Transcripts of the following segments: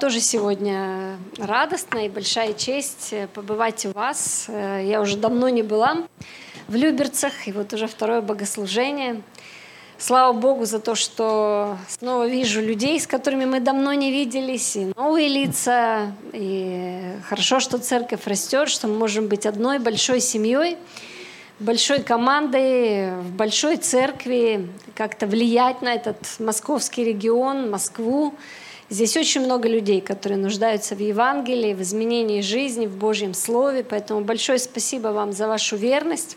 Тоже сегодня радостно и большая честь э, побывать у вас. Э, я уже давно не была в Люберцах, и вот уже второе богослужение. Слава Богу за то, что снова вижу людей, с которыми мы давно не виделись, и новые лица. И хорошо, что церковь растет, что мы можем быть одной большой семьей, большой командой, в большой церкви, как-то влиять на этот московский регион, Москву. Здесь очень много людей, которые нуждаются в Евангелии, в изменении жизни, в Божьем Слове. Поэтому большое спасибо вам за вашу верность,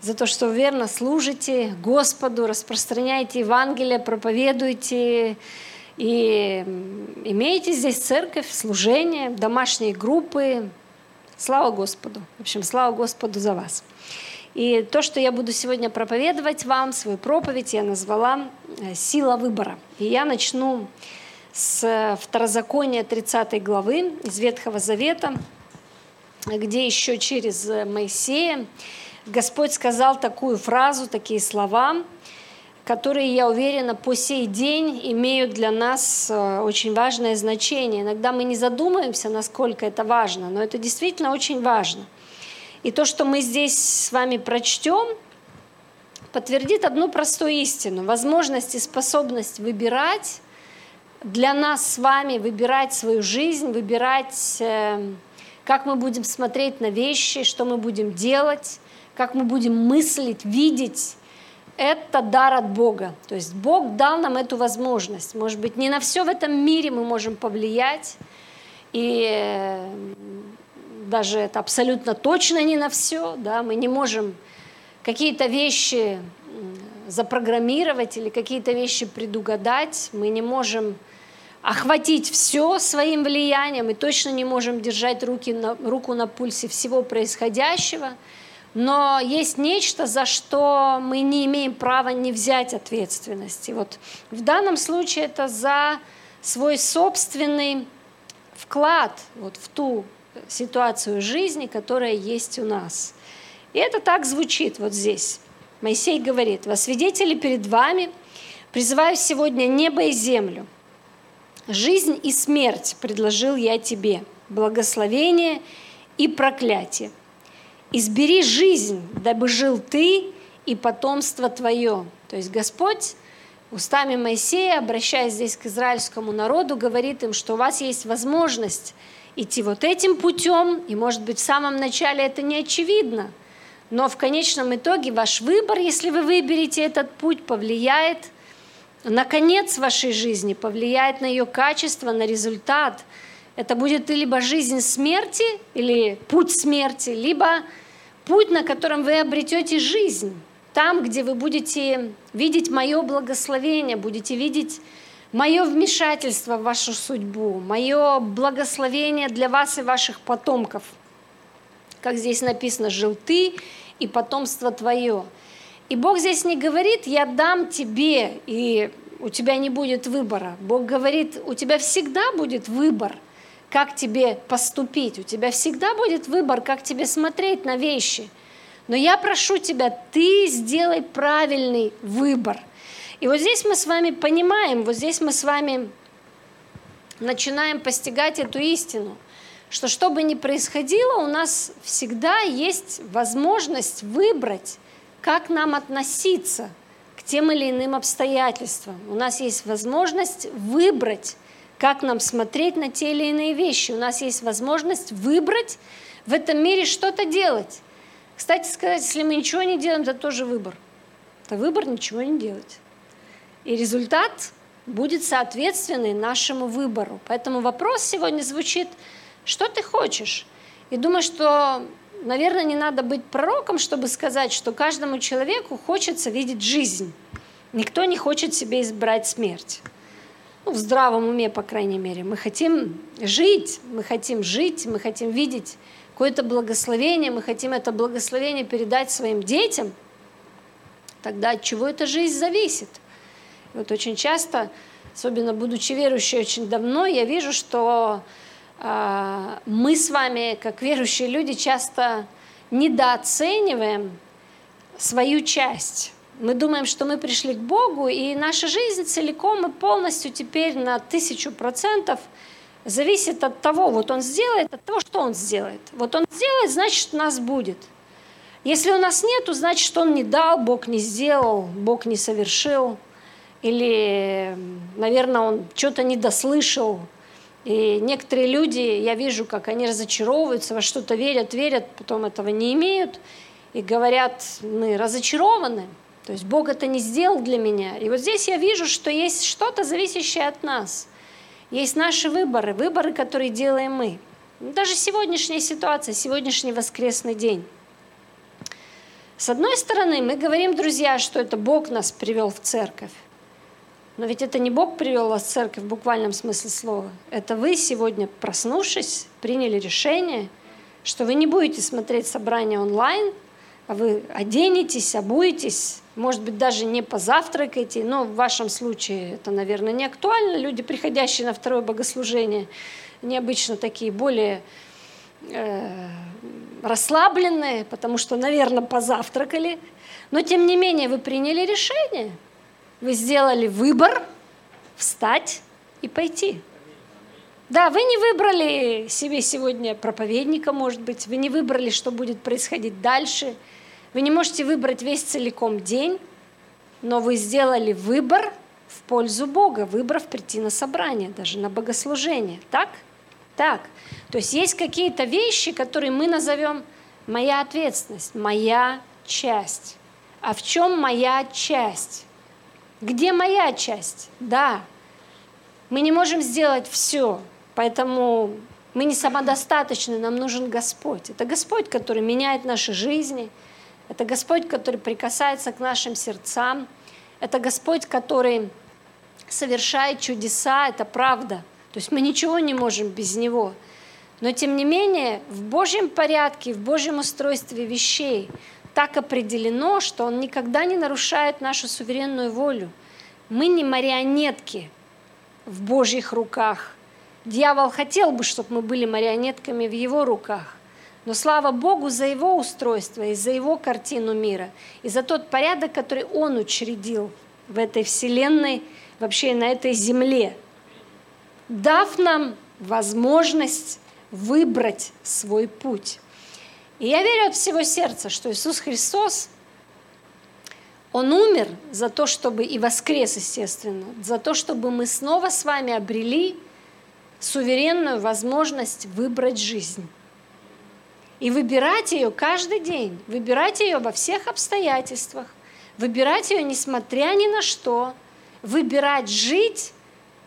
за то, что верно служите Господу, распространяете Евангелие, проповедуете и имеете здесь церковь, служение, домашние группы. Слава Господу. В общем, слава Господу за вас. И то, что я буду сегодня проповедовать вам, свою проповедь я назвала э, «Сила выбора». И я начну с Второзакония 30 главы из Ветхого Завета, где еще через Моисея Господь сказал такую фразу, такие слова, которые, я уверена, по сей день имеют для нас э, очень важное значение. Иногда мы не задумываемся, насколько это важно, но это действительно очень важно. И то, что мы здесь с вами прочтем, подтвердит одну простую истину. Возможность и способность выбирать для нас с вами выбирать свою жизнь, выбирать, э, как мы будем смотреть на вещи, что мы будем делать, как мы будем мыслить, видеть. Это дар от Бога. То есть Бог дал нам эту возможность. Может быть, не на все в этом мире мы можем повлиять, и э, даже это абсолютно точно не на все. Да? Мы не можем какие-то вещи запрограммировать или какие-то вещи предугадать. Мы не можем охватить все своим влиянием и точно не можем держать руки на, руку на пульсе всего происходящего. Но есть нечто, за что мы не имеем права не взять ответственности. Вот в данном случае это за свой собственный вклад вот в ту ситуацию жизни, которая есть у нас. И это так звучит вот здесь. Моисей говорит, «Во свидетели перед вами призываю сегодня небо и землю, Жизнь и смерть предложил я тебе, благословение и проклятие. Избери жизнь, дабы жил ты и потомство твое. То есть Господь устами Моисея, обращаясь здесь к израильскому народу, говорит им, что у вас есть возможность идти вот этим путем, и, может быть, в самом начале это не очевидно, но в конечном итоге ваш выбор, если вы выберете этот путь, повлияет – на конец вашей жизни, повлияет на ее качество, на результат. Это будет либо жизнь смерти, или путь смерти, либо путь, на котором вы обретете жизнь. Там, где вы будете видеть мое благословение, будете видеть мое вмешательство в вашу судьбу, мое благословение для вас и ваших потомков. Как здесь написано, жил ты и потомство твое. И Бог здесь не говорит, я дам тебе, и у тебя не будет выбора. Бог говорит, у тебя всегда будет выбор, как тебе поступить. У тебя всегда будет выбор, как тебе смотреть на вещи. Но я прошу тебя, ты сделай правильный выбор. И вот здесь мы с вами понимаем, вот здесь мы с вами начинаем постигать эту истину, что что бы ни происходило, у нас всегда есть возможность выбрать как нам относиться к тем или иным обстоятельствам. У нас есть возможность выбрать, как нам смотреть на те или иные вещи. У нас есть возможность выбрать в этом мире что-то делать. Кстати сказать, если мы ничего не делаем, это тоже выбор. Это выбор ничего не делать. И результат будет соответственный нашему выбору. Поэтому вопрос сегодня звучит, что ты хочешь? И думаю, что наверное, не надо быть пророком, чтобы сказать, что каждому человеку хочется видеть жизнь. Никто не хочет себе избрать смерть. Ну, в здравом уме, по крайней мере. Мы хотим жить, мы хотим жить, мы хотим видеть какое-то благословение, мы хотим это благословение передать своим детям. Тогда от чего эта жизнь зависит? И вот очень часто, особенно будучи верующей очень давно, я вижу, что мы с вами, как верующие люди, часто недооцениваем свою часть. Мы думаем, что мы пришли к Богу, и наша жизнь целиком и полностью теперь на тысячу процентов зависит от того, вот Он сделает, от того, что Он сделает. Вот Он сделает, значит, у нас будет. Если у нас нету, значит, Он не дал, Бог не сделал, Бог не совершил. Или, наверное, Он что-то не дослышал. И некоторые люди, я вижу, как они разочаровываются, во что-то верят, верят, потом этого не имеют. И говорят, мы разочарованы. То есть Бог это не сделал для меня. И вот здесь я вижу, что есть что-то зависящее от нас. Есть наши выборы, выборы, которые делаем мы. Даже сегодняшняя ситуация, сегодняшний воскресный день. С одной стороны, мы говорим, друзья, что это Бог нас привел в церковь. Но ведь это не Бог привел вас в церковь в буквальном смысле слова. Это вы сегодня, проснувшись, приняли решение, что вы не будете смотреть собрание онлайн, а вы оденетесь, обуетесь, может быть, даже не позавтракаете, но в вашем случае это, наверное, не актуально. Люди, приходящие на второе богослужение, необычно такие более э, расслабленные, потому что, наверное, позавтракали. Но, тем не менее, вы приняли решение. Вы сделали выбор встать и пойти. Да, вы не выбрали себе сегодня проповедника, может быть, вы не выбрали, что будет происходить дальше – вы не можете выбрать весь целиком день, но вы сделали выбор в пользу Бога, выбрав прийти на собрание, даже на богослужение. Так? Так. То есть есть какие-то вещи, которые мы назовем моя ответственность, моя часть. А в чем моя часть? Где моя часть? Да. Мы не можем сделать все, поэтому мы не самодостаточны, нам нужен Господь. Это Господь, который меняет наши жизни – это Господь, который прикасается к нашим сердцам. Это Господь, который совершает чудеса, это правда. То есть мы ничего не можем без Него. Но тем не менее, в Божьем порядке, в Божьем устройстве вещей так определено, что Он никогда не нарушает нашу суверенную волю. Мы не марионетки в Божьих руках. Дьявол хотел бы, чтобы мы были марионетками в его руках. Но слава Богу за его устройство и за его картину мира, и за тот порядок, который он учредил в этой вселенной, вообще на этой земле, дав нам возможность выбрать свой путь. И я верю от всего сердца, что Иисус Христос, Он умер за то, чтобы и воскрес, естественно, за то, чтобы мы снова с вами обрели суверенную возможность выбрать жизнь. И выбирать ее каждый день, выбирать ее во всех обстоятельствах, выбирать ее несмотря ни на что, выбирать жить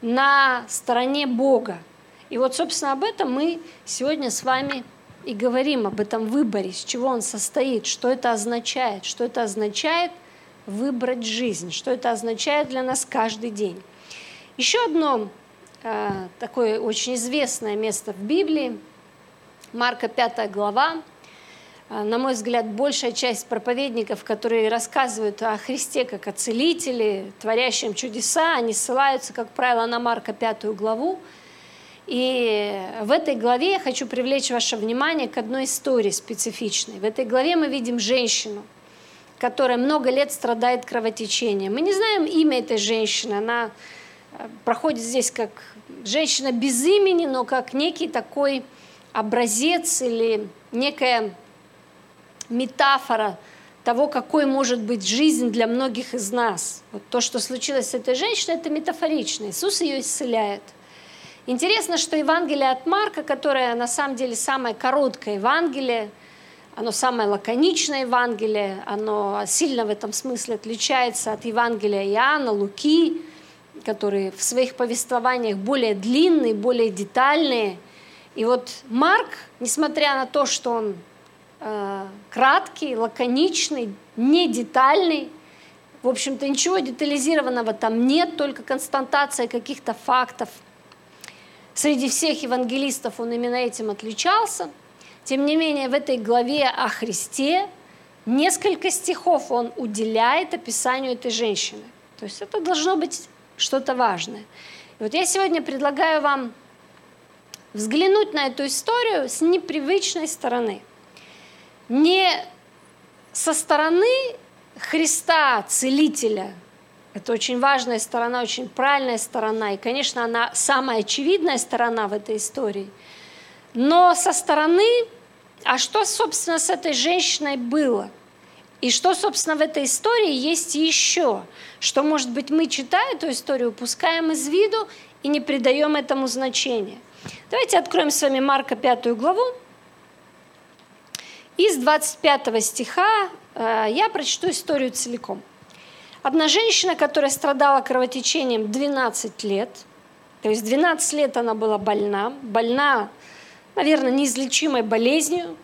на стороне Бога. И вот, собственно, об этом мы сегодня с вами и говорим, об этом выборе, с чего он состоит, что это означает, что это означает выбрать жизнь, что это означает для нас каждый день. Еще одно э, такое очень известное место в Библии – Марка 5 глава. А, на мой взгляд, большая часть проповедников, которые рассказывают о Христе как о целителе, творящем чудеса, они ссылаются, как правило, на Марка 5 главу. И в этой главе я хочу привлечь ваше внимание к одной истории специфичной. В этой главе мы видим женщину, которая много лет страдает кровотечением. Мы не знаем имя этой женщины, она э, проходит здесь как женщина без имени, но как некий такой образец или некая метафора того, какой может быть жизнь для многих из нас. Вот то, что случилось с этой женщиной, это метафорично. Иисус ее исцеляет. Интересно, что Евангелие от Марка, которое на самом деле самое короткое Евангелие, оно самое лаконичное Евангелие, оно сильно в этом смысле отличается от Евангелия Иоанна, Луки, которые в своих повествованиях более длинные, более детальные – и вот Марк, несмотря на то, что он э, краткий, лаконичный, не детальный, в общем-то, ничего детализированного там нет, только констатация каких-то фактов. Среди всех евангелистов он именно этим отличался. Тем не менее, в этой главе о Христе несколько стихов он уделяет описанию этой женщины. То есть это должно быть что-то важное. И вот я сегодня предлагаю вам взглянуть на эту историю с непривычной стороны. Не со стороны Христа, целителя. Это очень важная сторона, очень правильная сторона. И, конечно, она самая очевидная сторона в этой истории. Но со стороны, а что, собственно, с этой женщиной было? И что, собственно, в этой истории есть еще? Что, может быть, мы, читая эту историю, упускаем из виду и не придаем этому значения. Давайте откроем с вами Марка 5 главу. Из 25 стиха э, я прочту историю целиком. Одна женщина, которая страдала кровотечением 12 лет, то есть 12 лет она была больна, больна, наверное, неизлечимой болезнью,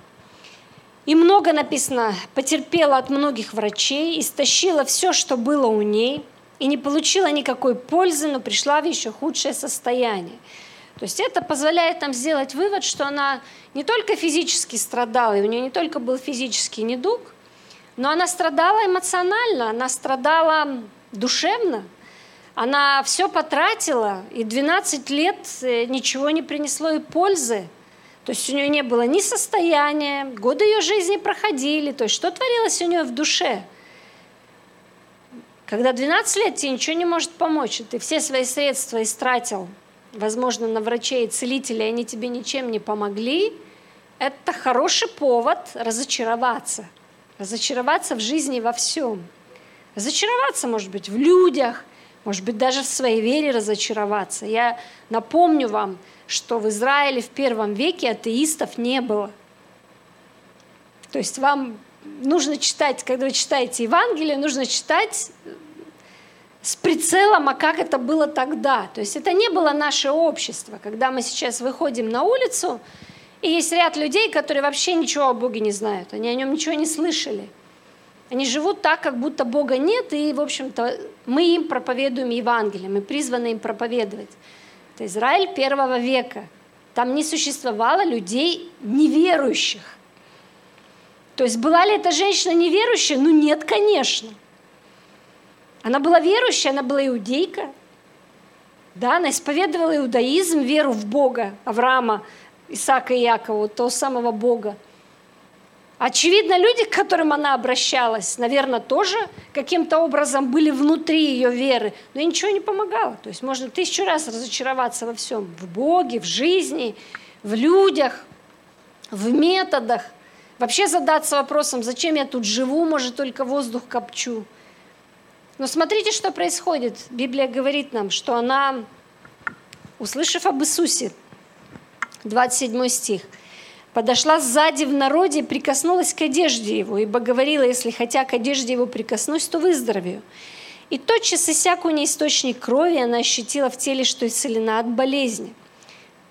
и много написано, потерпела от многих врачей, истощила все, что было у ней, и не получила никакой пользы, но пришла в еще худшее состояние. То есть это позволяет нам сделать вывод, что она не только физически страдала, и у нее не только был физический недуг, но она страдала эмоционально, она страдала душевно, она все потратила, и 12 лет э, ничего не принесло и пользы. То есть у нее не было ни состояния, годы ее жизни проходили, то есть что творилось у нее в душе – когда 12 лет тебе ничего не может помочь, и ты все свои средства истратил, возможно, на врачей и целителей, они тебе ничем не помогли, это хороший повод разочароваться. Разочароваться в жизни во всем. Разочароваться, может быть, в людях, может быть, даже в своей вере разочароваться. Я напомню вам, что в Израиле в первом веке атеистов не было. То есть вам нужно читать, когда вы читаете Евангелие, нужно читать с прицелом, а как это было тогда. То есть это не было наше общество. Когда мы сейчас выходим на улицу, и есть ряд людей, которые вообще ничего о Боге не знают, они о нем ничего не слышали. Они живут так, как будто Бога нет, и, в общем-то, мы им проповедуем Евангелие, мы призваны им проповедовать. Это Израиль первого века. Там не существовало людей неверующих. То есть была ли эта женщина неверующая? Ну нет, конечно. Она была верующая, она была иудейка. Да, она исповедовала иудаизм, веру в Бога, Авраама, Исаака и Якова, того самого Бога. Очевидно, люди, к которым она обращалась, наверное, тоже каким-то образом были внутри ее веры, но ничего не помогало. То есть можно тысячу раз разочароваться во всем. В Боге, в жизни, в людях, в методах – Вообще задаться вопросом, зачем я тут живу, может, только воздух копчу. Но смотрите, что происходит. Библия говорит нам, что она, услышав об Иисусе, 27 стих, подошла сзади в народе прикоснулась к одежде его, ибо говорила, если хотя к одежде его прикоснусь, то выздоровею. И тотчас иссяк у ней источник крови, она ощутила в теле, что исцелена от болезни –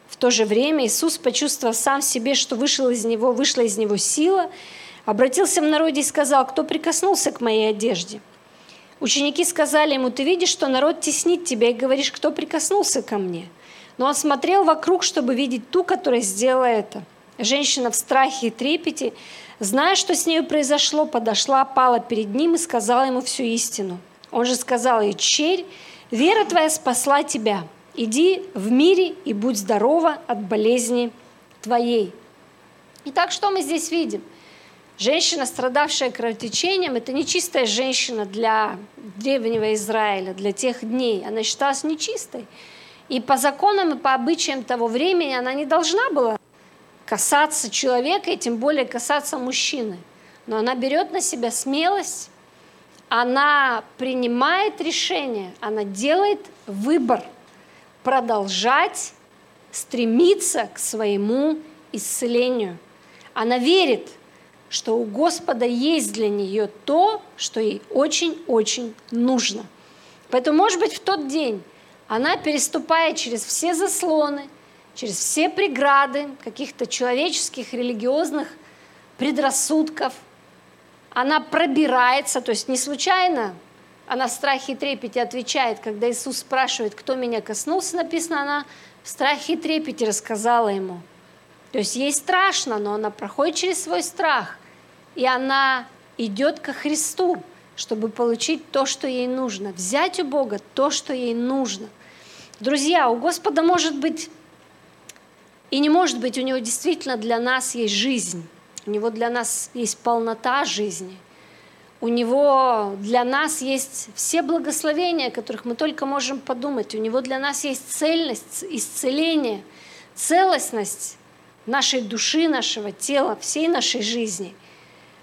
в то же время Иисус, почувствовав сам в себе, что вышел из него, вышла из него сила, обратился в народе и сказал, кто прикоснулся к моей одежде. Ученики сказали ему, ты видишь, что народ теснит тебя, и говоришь, кто прикоснулся ко мне. Но он смотрел вокруг, чтобы видеть ту, которая сделала это. Женщина в страхе и трепете, зная, что с нею произошло, подошла, пала перед ним и сказала ему всю истину. Он же сказал ей, черь, вера твоя спасла тебя – иди в мире и будь здорова от болезни твоей. Итак, что мы здесь видим? Женщина, страдавшая кровотечением, это не чистая женщина для древнего Израиля, для тех дней. Она считалась нечистой. И по законам и по обычаям того времени она не должна была касаться человека, и тем более касаться мужчины. Но она берет на себя смелость, она принимает решение, она делает выбор – продолжать стремиться к своему исцелению. Она верит, что у Господа есть для нее то, что ей очень-очень нужно. Поэтому, может быть, в тот день она, переступая через все заслоны, через все преграды каких-то человеческих, религиозных предрассудков, она пробирается, то есть не случайно она в страхе и трепете отвечает, когда Иисус спрашивает, кто меня коснулся, написано, она в страхе и трепете рассказала ему. То есть ей страшно, но она проходит через свой страх, и она идет ко Христу, чтобы получить то, что ей нужно, взять у Бога то, что ей нужно. Друзья, у Господа может быть и не может быть, у Него действительно для нас есть жизнь, у Него для нас есть полнота жизни – У Него для нас есть все благословения, о которых мы только можем подумать. У Него для нас есть цельность, исцеление, целостность нашей души, нашего тела, всей нашей жизни.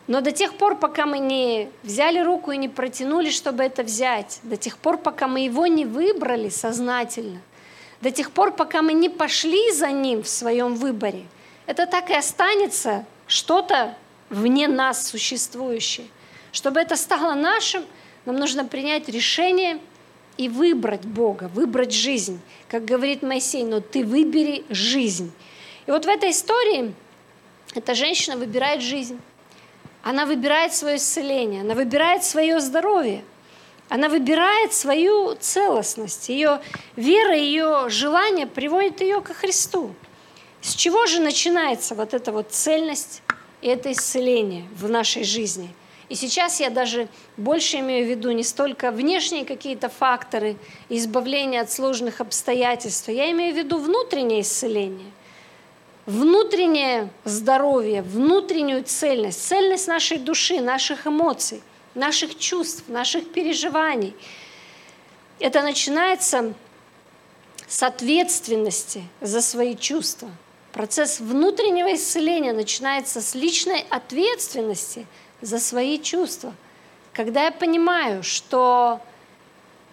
Но до тех пор, пока мы не взяли руку и не протянули, чтобы это взять, до тех пор, пока мы его не выбрали сознательно, до тех пор, пока мы не пошли за ним в своем выборе, это так и останется что-то вне нас существующее. Чтобы это стало нашим, нам нужно принять решение и выбрать Бога, выбрать жизнь. Как говорит Моисей, но ты выбери жизнь. И вот в этой истории эта женщина выбирает жизнь. Она выбирает свое исцеление, она выбирает свое здоровье, она выбирает свою целостность. Ее вера, ее желание приводит ее ко Христу. С чего же начинается вот эта вот цельность и это исцеление в нашей жизни? И сейчас я даже больше имею в виду не столько внешние какие-то факторы избавления от сложных обстоятельств, я имею в виду внутреннее исцеление – внутреннее здоровье, внутреннюю цельность, цельность нашей души, наших эмоций, наших чувств, наших переживаний. Это начинается с ответственности за свои чувства. Процесс внутреннего исцеления начинается с личной ответственности за свои чувства. Когда я понимаю, что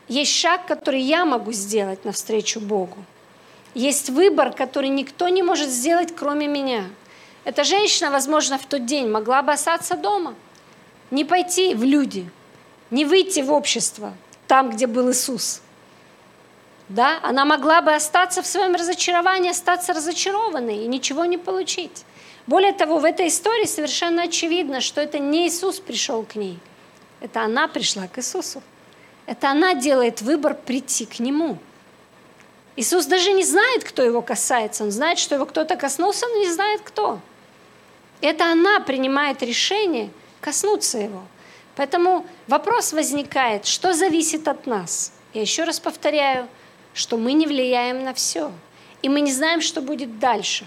есть шаг, который я могу сделать навстречу Богу – есть выбор, который никто не может сделать, кроме меня. Эта женщина, возможно, в тот день могла бы остаться дома, не пойти в люди, не выйти в общество, там, где был Иисус. Да? Она могла бы остаться в своем разочаровании, остаться разочарованной и ничего не получить. Более того, в этой истории совершенно очевидно, что это не Иисус пришел к ней, это она пришла к Иисусу. Это она делает выбор прийти к Нему – Иисус даже не знает, кто его касается. Он знает, что его кто-то коснулся, но не знает, кто. Это она принимает решение коснуться его. Поэтому вопрос возникает, что зависит от нас? Я еще раз повторяю, что мы не влияем на все. И мы не знаем, что будет дальше.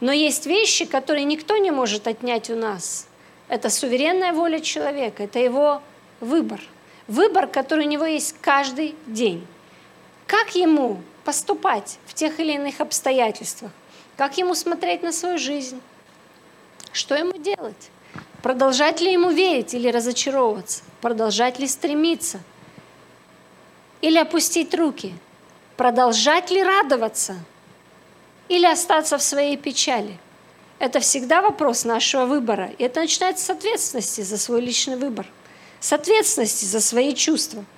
Но есть вещи, которые никто не может отнять у нас. Это суверенная воля человека, это его выбор. Выбор, который у него есть каждый день. Как ему поступать в тех или иных обстоятельствах? Как ему смотреть на свою жизнь? Что ему делать? Продолжать ли ему верить или разочаровываться? Продолжать ли стремиться? Или опустить руки? Продолжать ли радоваться? Или остаться в своей печали? Это всегда вопрос нашего выбора. И это начинается с ответственности за свой личный выбор, с ответственности за свои чувства –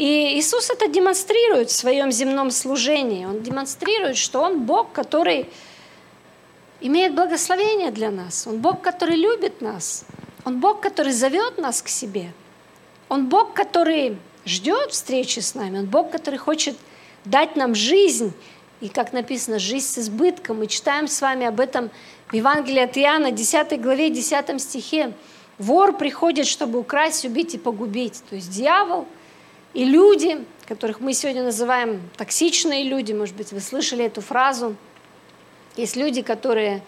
и Иисус это демонстрирует в своем земном служении. Он демонстрирует, что Он Бог, который имеет благословение для нас. Он Бог, который любит нас. Он Бог, который зовет нас к себе. Он Бог, который ждет встречи с нами. Он Бог, который хочет дать нам жизнь. И, как написано, жизнь с избытком. Мы читаем с вами об этом в Евангелии от Иоанна, 10 главе, 10 стихе. Вор приходит, чтобы украсть, убить и погубить. То есть дьявол – и люди, которых мы сегодня называем токсичные люди, может быть, вы слышали эту фразу, есть люди, которые,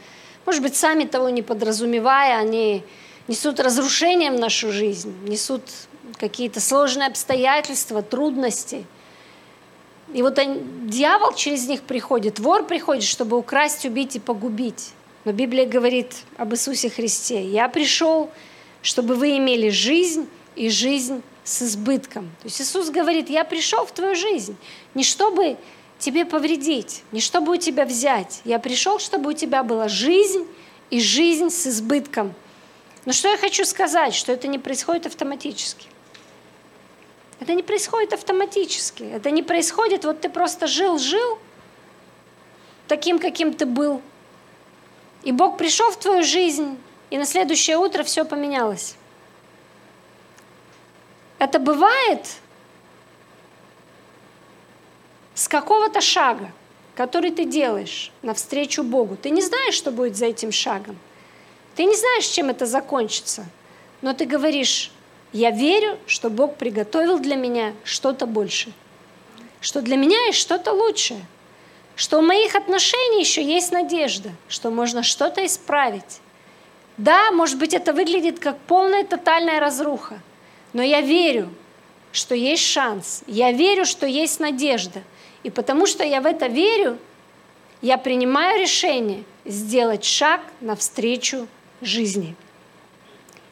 может быть, сами того не подразумевая, они несут разрушение в нашу жизнь, несут какие-то сложные обстоятельства, трудности. И вот он, дьявол через них приходит, вор приходит, чтобы украсть, убить и погубить. Но Библия говорит об Иисусе Христе. «Я пришел, чтобы вы имели жизнь и жизнь с избытком. То есть Иисус говорит, я пришел в твою жизнь не чтобы тебе повредить, не чтобы у тебя взять. Я пришел, чтобы у тебя была жизнь и жизнь с избытком. Но что я хочу сказать, что это не происходит автоматически. Это не происходит автоматически. Это не происходит, вот ты просто жил-жил таким, каким ты был. И Бог пришел в твою жизнь, и на следующее утро все поменялось. Это бывает с какого-то шага, который ты делаешь навстречу Богу. Ты не знаешь, что будет за этим шагом. Ты не знаешь, чем это закончится. Но ты говоришь, я верю, что Бог приготовил для меня что-то большее. Что для меня есть что-то лучшее. Что у моих отношений еще есть надежда, что можно что-то исправить. Да, может быть, это выглядит как полная тотальная разруха, но я верю, что есть шанс, я верю, что есть надежда. И потому что я в это верю, я принимаю решение сделать шаг навстречу жизни.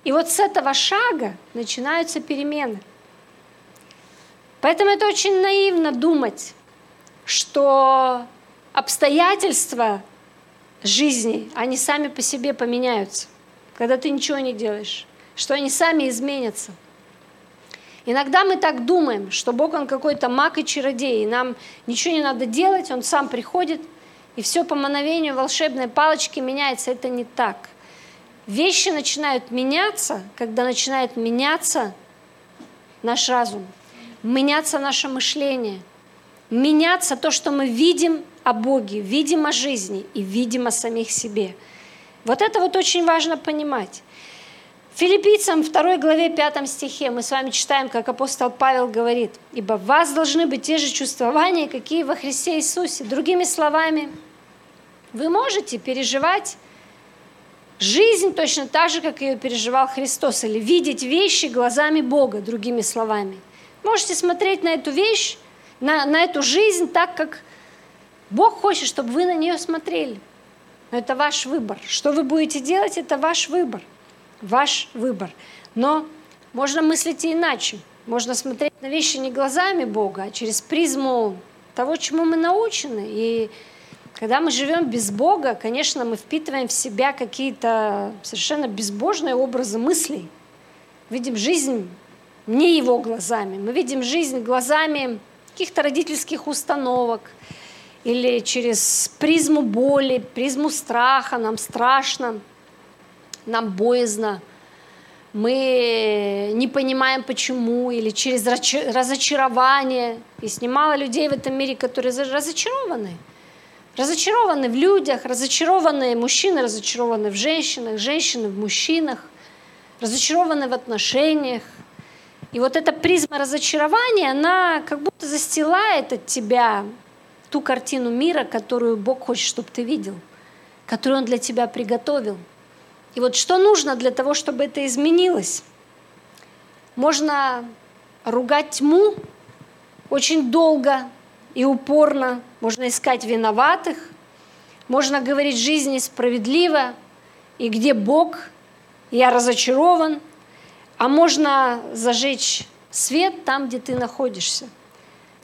И вот с этого шага начинаются перемены. Поэтому это очень наивно думать, что обстоятельства жизни, они сами по себе поменяются, когда ты ничего не делаешь, что они сами изменятся. Иногда мы так думаем, что Бог, Он какой-то маг и чародей, и нам ничего не надо делать, Он сам приходит, и все по мановению волшебной палочки меняется. Это не так. Вещи начинают меняться, когда начинает меняться наш разум, меняться наше мышление, меняться то, что мы видим о Боге, видим о жизни и видим о самих себе. Вот это вот очень важно понимать. Филиппийцам 2 главе 5 стихе мы с вами читаем, как апостол Павел говорит, «Ибо в вас должны быть те же чувствования, какие во Христе Иисусе». Другими словами, вы можете переживать жизнь точно так же, как ее переживал Христос, или видеть вещи глазами Бога, другими словами. Можете смотреть на эту вещь, на, на эту жизнь так, как Бог хочет, чтобы вы на нее смотрели. Но это ваш выбор. Что вы будете делать, это ваш выбор. Ваш выбор. Но можно мыслить и иначе. Можно смотреть на вещи не глазами Бога, а через призму того, чему мы научены. И когда мы живем без Бога, конечно, мы впитываем в себя какие-то совершенно безбожные образы мыслей. Видим жизнь не его глазами. Мы видим жизнь глазами каких-то родительских установок – или через призму боли, призму страха, нам страшно, нам боязно, мы не понимаем почему, или через разочарование. Есть немало людей в этом мире, которые разочарованы. Разочарованы в людях, разочарованы мужчины, разочарованы в женщинах, женщины в мужчинах, разочарованы в отношениях. И вот эта призма разочарования, она как будто застилает от тебя ту картину мира, которую Бог хочет, чтобы ты видел, которую Он для тебя приготовил. И вот что нужно для того, чтобы это изменилось? Можно ругать тьму очень долго и упорно, можно искать виноватых, можно говорить жизнь несправедлива, и где Бог, я разочарован, а можно зажечь свет там, где ты находишься –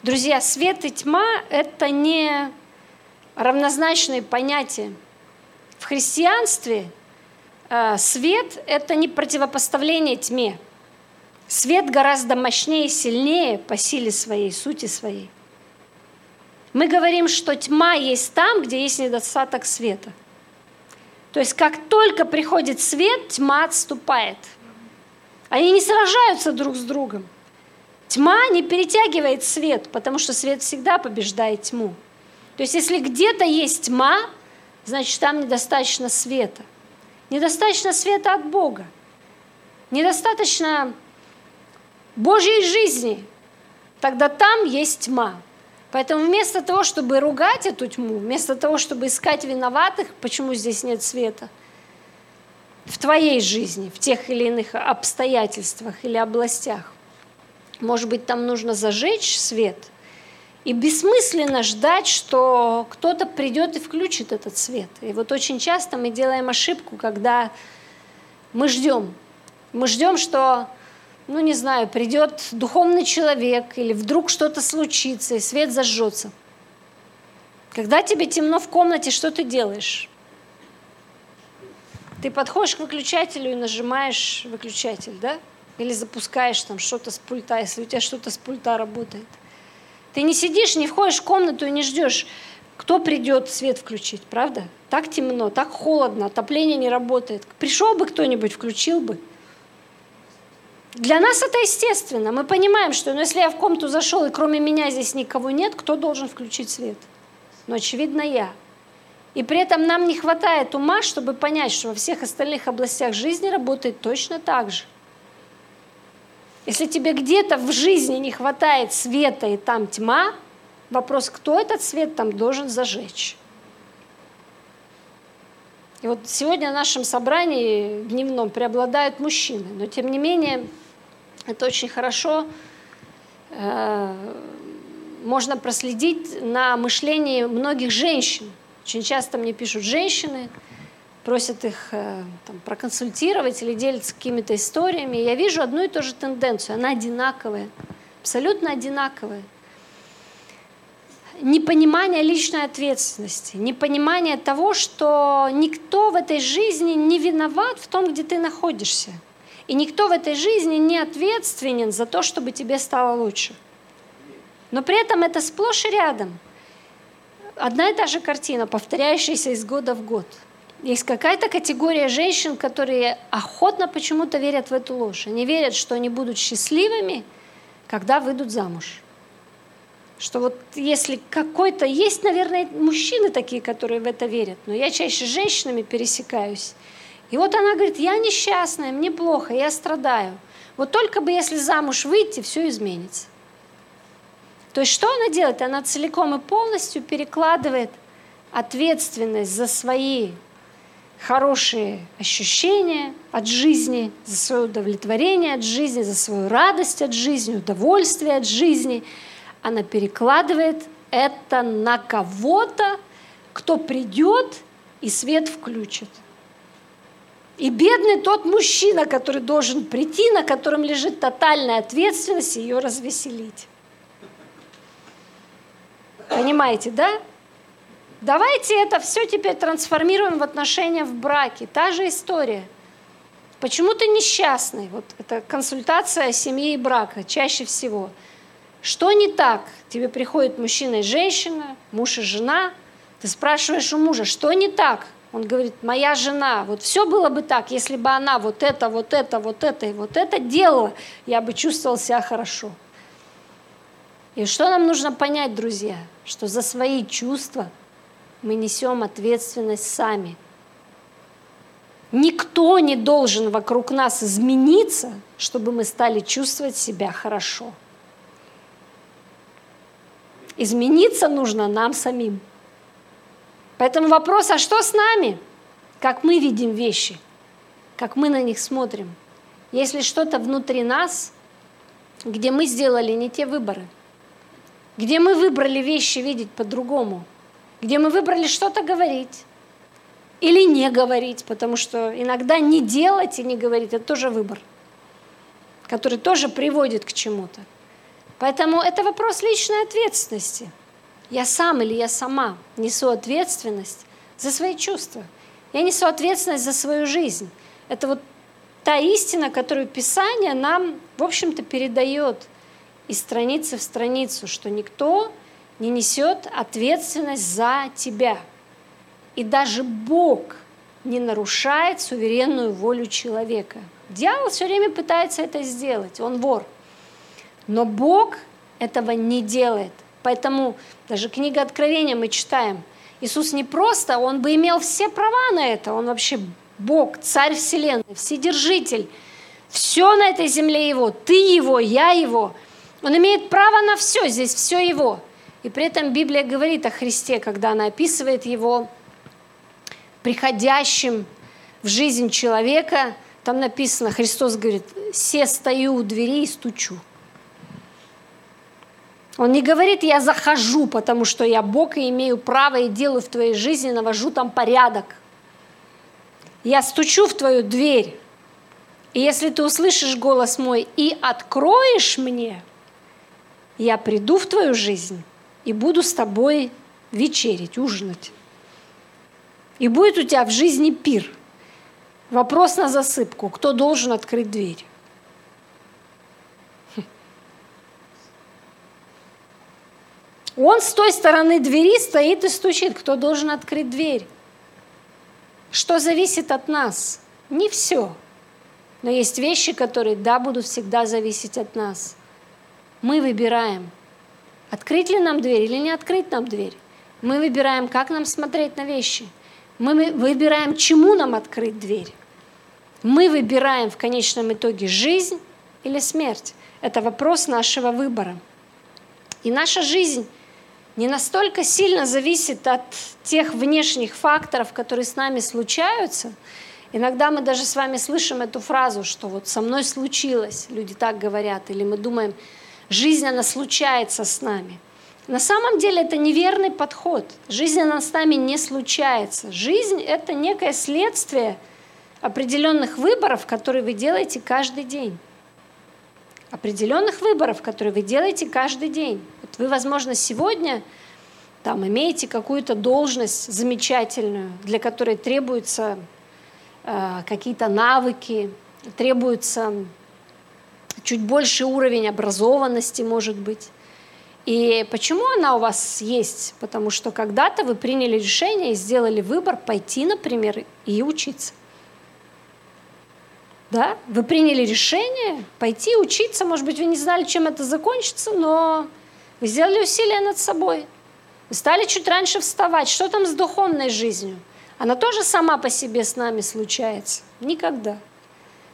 Друзья, свет и тьма – это не равнозначные понятия. В христианстве свет – это не противопоставление тьме. Свет гораздо мощнее и сильнее по силе своей, сути своей. Мы говорим, что тьма есть там, где есть недостаток света. То есть как только приходит свет, тьма отступает. Они не сражаются друг с другом. Тьма не перетягивает свет, потому что свет всегда побеждает тьму. То есть если где-то есть тьма, значит там недостаточно света. Недостаточно света от Бога. Недостаточно Божьей жизни. Тогда там есть тьма. Поэтому вместо того, чтобы ругать эту тьму, вместо того, чтобы искать виноватых, почему здесь нет света, в твоей жизни, в тех или иных обстоятельствах или областях, может быть, там нужно зажечь свет. И бессмысленно ждать, что кто-то придет и включит этот свет. И вот очень часто мы делаем ошибку, когда мы ждем. Мы ждем, что, ну не знаю, придет духовный человек или вдруг что-то случится, и свет зажжется. Когда тебе темно в комнате, что ты делаешь? Ты подходишь к выключателю и нажимаешь выключатель, да? Или запускаешь там что-то с пульта, если у тебя что-то с пульта работает. Ты не сидишь, не входишь в комнату и не ждешь, кто придет свет включить, правда? Так темно, так холодно, отопление не работает. Пришел бы кто-нибудь, включил бы. Для нас это естественно. Мы понимаем, что ну, если я в комнату зашел, и кроме меня здесь никого нет, кто должен включить свет? Ну, очевидно, я. И при этом нам не хватает ума, чтобы понять, что во всех остальных областях жизни работает точно так же. Если тебе где-то в жизни не хватает света и там тьма, вопрос, кто этот свет там должен зажечь. И вот сегодня на нашем собрании дневном преобладают мужчины, но тем не менее это очень хорошо э, можно проследить на мышлении многих женщин. Очень часто мне пишут женщины, просят их э, там, проконсультировать или делиться какими-то историями. Я вижу одну и ту же тенденцию, она одинаковая, абсолютно одинаковая. Непонимание личной ответственности, непонимание того, что никто в этой жизни не виноват в том, где ты находишься. И никто в этой жизни не ответственен за то, чтобы тебе стало лучше. Но при этом это сплошь и рядом. Одна и та же картина, повторяющаяся из года в год. Есть какая-то категория женщин, которые охотно почему-то верят в эту ложь. Они верят, что они будут счастливыми, когда выйдут замуж. Что вот если какой-то... Есть, наверное, мужчины такие, которые в это верят, но я чаще с женщинами пересекаюсь. И вот она говорит, я несчастная, мне плохо, я страдаю. Вот только бы если замуж выйти, все изменится. То есть что она делает? Она целиком и полностью перекладывает ответственность за свои хорошие ощущения от жизни, за свое удовлетворение от жизни, за свою радость от жизни, удовольствие от жизни. Она перекладывает это на кого-то, кто придет и свет включит. И бедный тот мужчина, который должен прийти, на котором лежит тотальная ответственность ее развеселить. Понимаете, да? Давайте это все теперь трансформируем в отношения в браке. Та же история. Почему ты несчастный? Вот это консультация семьи и брака чаще всего. Что не так? Тебе приходит мужчина и женщина, муж и жена. Ты спрашиваешь у мужа, что не так? Он говорит, моя жена, вот все было бы так, если бы она вот это, вот это, вот это и вот это делала, я бы чувствовал себя хорошо. И что нам нужно понять, друзья? Что за свои чувства мы несем ответственность сами. Никто не должен вокруг нас измениться, чтобы мы стали чувствовать себя хорошо. Измениться нужно нам самим. Поэтому вопрос, а что с нами? Как мы видим вещи? Как мы на них смотрим? Если что-то внутри нас, где мы сделали не те выборы – где мы выбрали вещи видеть по-другому, где мы выбрали что-то говорить или не говорить, потому что иногда не делать и не говорить – это тоже выбор, который тоже приводит к чему-то. Поэтому это вопрос личной ответственности. Я сам или я сама несу ответственность за свои чувства. Я несу ответственность за свою жизнь. Это вот та истина, которую Писание нам, в общем-то, передает – из страницы в страницу, что никто не несет ответственность за тебя. И даже Бог не нарушает суверенную волю человека. Дьявол все время пытается это сделать, он вор. Но Бог этого не делает. Поэтому даже книга Откровения мы читаем. Иисус не просто, он бы имел все права на это, он вообще Бог, царь вселенной, вседержитель. Все на этой земле его, ты его, я его – он имеет право на все, здесь все его. И при этом Библия говорит о Христе, когда она описывает его приходящим в жизнь человека. Там написано, Христос говорит, «Се стою у двери и стучу». Он не говорит, я захожу, потому что я Бог и имею право и делаю в твоей жизни, навожу там порядок. Я стучу в твою дверь. И если ты услышишь голос мой и откроешь мне – я приду в твою жизнь и буду с тобой вечерить, ужинать. И будет у тебя в жизни пир. Вопрос на засыпку. Кто должен открыть дверь? Он с той стороны двери стоит и стучит. Кто должен открыть дверь? Что зависит от нас? Не все. Но есть вещи, которые, да, будут всегда зависеть от нас – мы выбираем, открыть ли нам дверь или не открыть нам дверь. Мы выбираем, как нам смотреть на вещи. Мы выбираем, чему нам открыть дверь. Мы выбираем в конечном итоге жизнь или смерть. Это вопрос нашего выбора. И наша жизнь не настолько сильно зависит от тех внешних факторов, которые с нами случаются. Иногда мы даже с вами слышим эту фразу, что вот со мной случилось, люди так говорят, или мы думаем, жизнь, она случается с нами. На самом деле это неверный подход. Жизнь, она с нами не случается. Жизнь – это некое следствие определенных выборов, которые вы делаете каждый день определенных выборов, которые вы делаете каждый день. Вот вы, возможно, сегодня там имеете какую-то должность замечательную, для которой требуются э, какие-то навыки, требуется чуть больший уровень образованности, может быть. И почему она у вас есть? Потому что когда-то вы приняли решение и сделали выбор пойти, например, и учиться. Да? Вы приняли решение пойти учиться, может быть, вы не знали, чем это закончится, но вы сделали усилия над собой. Вы стали чуть раньше вставать. Что там с духовной жизнью? Она тоже сама по себе с нами случается. Никогда.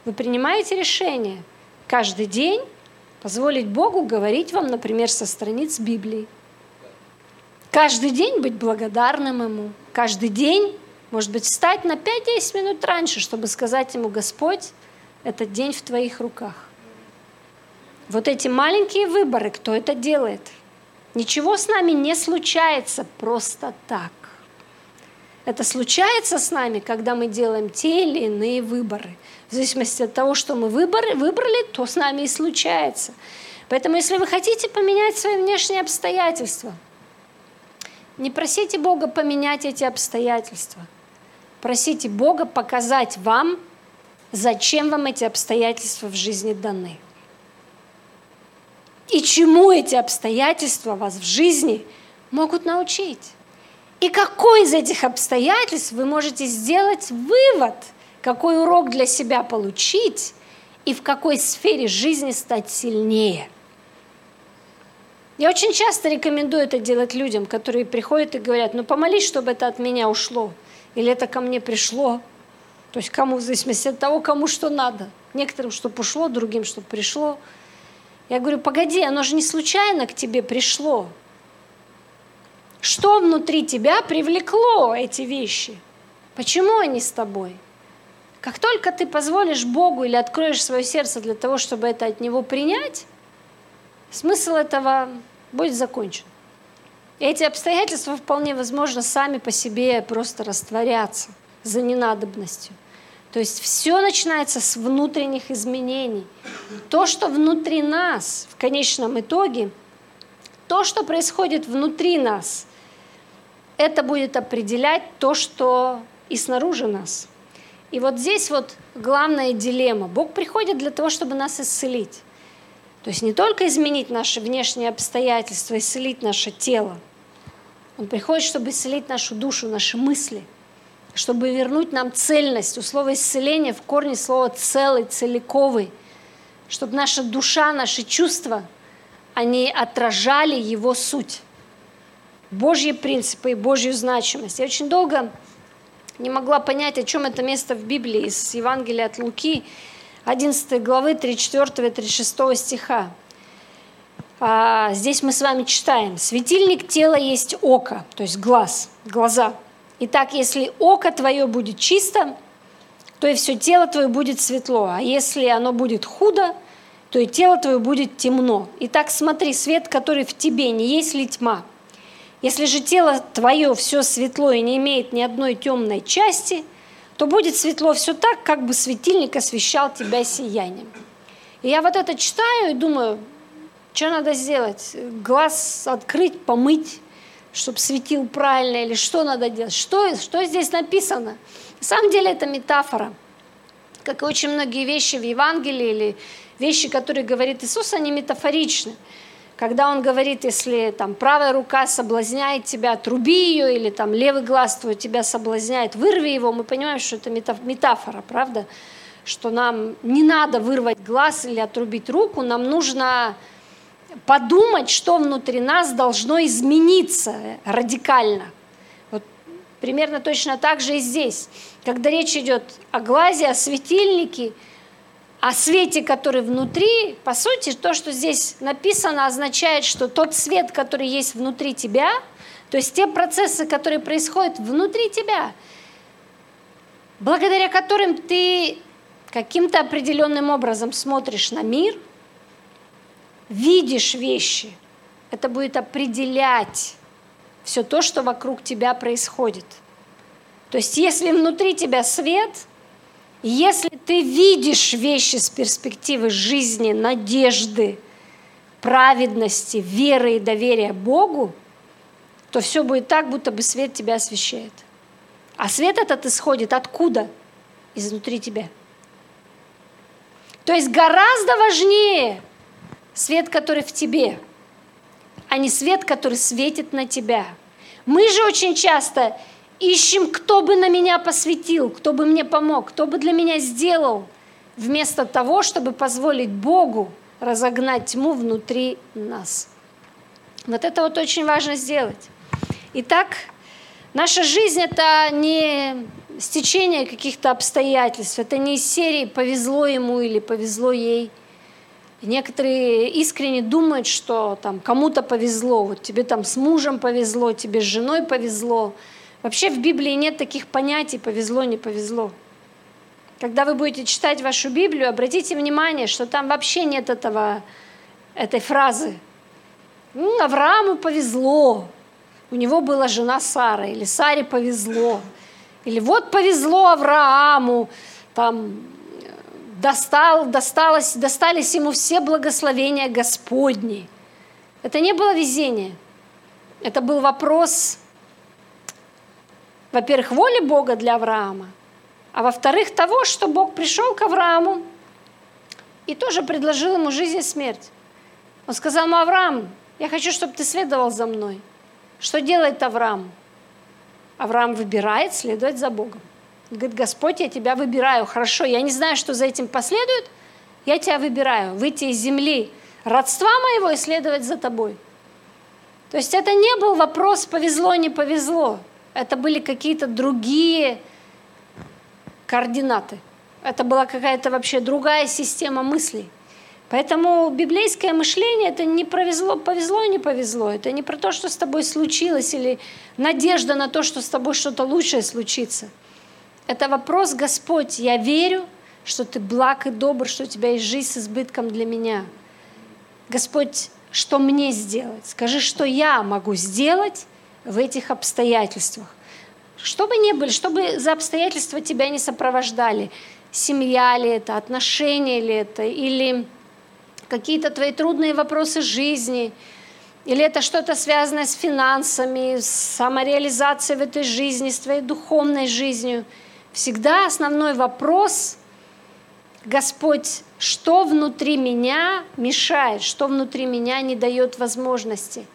Вы принимаете решение каждый день позволить Богу говорить вам, например, со страниц Библии. Каждый день быть благодарным Ему. Каждый день, может быть, встать на 5-10 минут раньше, чтобы сказать Ему, Господь, этот день в твоих руках. Вот эти маленькие выборы, кто это делает? Ничего с нами не случается просто так. Это случается с нами, когда мы делаем те или иные выборы. В зависимости от того, что мы выборы, выбрали, то с нами и случается. Поэтому, если вы хотите поменять свои внешние обстоятельства, не просите Бога поменять эти обстоятельства. Просите Бога показать вам зачем вам эти обстоятельства в жизни даны. И чему эти обстоятельства вас в жизни могут научить. И какой из этих обстоятельств вы можете сделать вывод, какой урок для себя получить и в какой сфере жизни стать сильнее. Я очень часто рекомендую это делать людям, которые приходят и говорят, ну помолись, чтобы это от меня ушло, или это ко мне пришло, то есть кому, в зависимости от того, кому что надо. Некоторым, чтобы ушло, другим, чтобы пришло. Я говорю, погоди, оно же не случайно к тебе пришло. Что внутри тебя привлекло эти вещи? Почему они с тобой? Как только ты позволишь Богу или откроешь свое сердце для того, чтобы это от Него принять, смысл этого будет закончен. Эти обстоятельства вполне возможно сами по себе просто растворятся за ненадобностью. То есть все начинается с внутренних изменений. То, что внутри нас, в конечном итоге, то, что происходит внутри нас, это будет определять то, что и снаружи нас. И вот здесь вот главная дилемма. Бог приходит для того, чтобы нас исцелить. То есть не только изменить наши внешние обстоятельства, исцелить наше тело. Он приходит, чтобы исцелить нашу душу, наши мысли – чтобы вернуть нам цельность. У слова исцеление в корне слова целый, целиковый. Чтобы наша душа, наши чувства, они отражали его суть. Божьи принципы и Божью значимость. Я очень долго не могла понять, о чем это место в Библии из Евангелия от Луки, 11 главы 34-36 стиха. А, здесь мы с вами читаем. «Светильник тела есть око», то есть глаз, глаза – Итак, если око твое будет чисто, то и все тело твое будет светло. А если оно будет худо, то и тело твое будет темно. Итак, смотри, свет, который в тебе, не есть ли тьма? Если же тело твое все светло и не имеет ни одной темной части, то будет светло все так, как бы светильник освещал тебя сиянием. И я вот это читаю и думаю, что надо сделать? Глаз открыть, помыть, чтобы светил правильно, или что надо делать, что, что здесь написано. На самом деле это метафора. Как и очень многие вещи в Евангелии или вещи, которые говорит Иисус, они метафоричны. Когда он говорит, если там правая рука соблазняет тебя, труби ее, или там левый глаз твой тебя соблазняет, вырви его, мы понимаем, что это метафора, правда? Что нам не надо вырвать глаз или отрубить руку, нам нужно подумать, что внутри нас должно измениться радикально. Вот примерно точно так же и здесь. Когда речь идет о глазе, о светильнике, о свете, который внутри, по сути, то, что здесь написано, означает, что тот свет, который есть внутри тебя, то есть те процессы, которые происходят внутри тебя, благодаря которым ты каким-то определенным образом смотришь на мир, видишь вещи, это будет определять все то, что вокруг тебя происходит. То есть если внутри тебя свет, если ты видишь вещи с перспективы жизни, надежды, праведности, веры и доверия Богу, то все будет так, будто бы свет тебя освещает. А свет этот исходит откуда? Изнутри тебя. То есть гораздо важнее свет, который в тебе, а не свет, который светит на тебя. Мы же очень часто ищем, кто бы на меня посветил, кто бы мне помог, кто бы для меня сделал, вместо того, чтобы позволить Богу разогнать тьму внутри нас. Вот это вот очень важно сделать. Итак, наша жизнь – это не стечение каких-то обстоятельств, это не из серии «повезло ему» или «повезло ей». Некоторые искренне думают, что там кому-то повезло, вот тебе там с мужем повезло, тебе с женой повезло. Вообще в Библии нет таких понятий «повезло, не повезло». Когда вы будете читать вашу Библию, обратите внимание, что там вообще нет этого, этой фразы. Ну, Аврааму повезло, у него была жена Сара, или Саре повезло, или вот повезло Аврааму, там достал, досталось, достались ему все благословения Господни. Это не было везение. Это был вопрос, во-первых, воли Бога для Авраама, а во-вторых, того, что Бог пришел к Аврааму и тоже предложил ему жизнь и смерть. Он сказал ему, Авраам, я хочу, чтобы ты следовал за мной. Что делает Авраам? Авраам выбирает следовать за Богом. Говорит, Господь, я тебя выбираю. Хорошо, я не знаю, что за этим последует. Я тебя выбираю. Выйти из земли родства моего и следовать за тобой. То есть это не был вопрос повезло, не повезло. Это были какие-то другие координаты. Это была какая-то вообще другая система мыслей. Поэтому библейское мышление это не повезло, повезло, не повезло. Это не про то, что с тобой случилось, или надежда на то, что с тобой что-то лучшее случится. Это вопрос, Господь, я верю, что ты благ и добр, что у тебя есть жизнь с избытком для меня. Господь, что мне сделать? Скажи, что я могу сделать в этих обстоятельствах. Что бы ни были, чтобы за обстоятельства тебя не сопровождали, семья ли это, отношения ли это, или какие-то твои трудные вопросы жизни, или это что-то связанное с финансами, с самореализацией в этой жизни, с твоей духовной жизнью. Всегда основной вопрос, Господь, что внутри меня мешает, что внутри меня не дает возможности?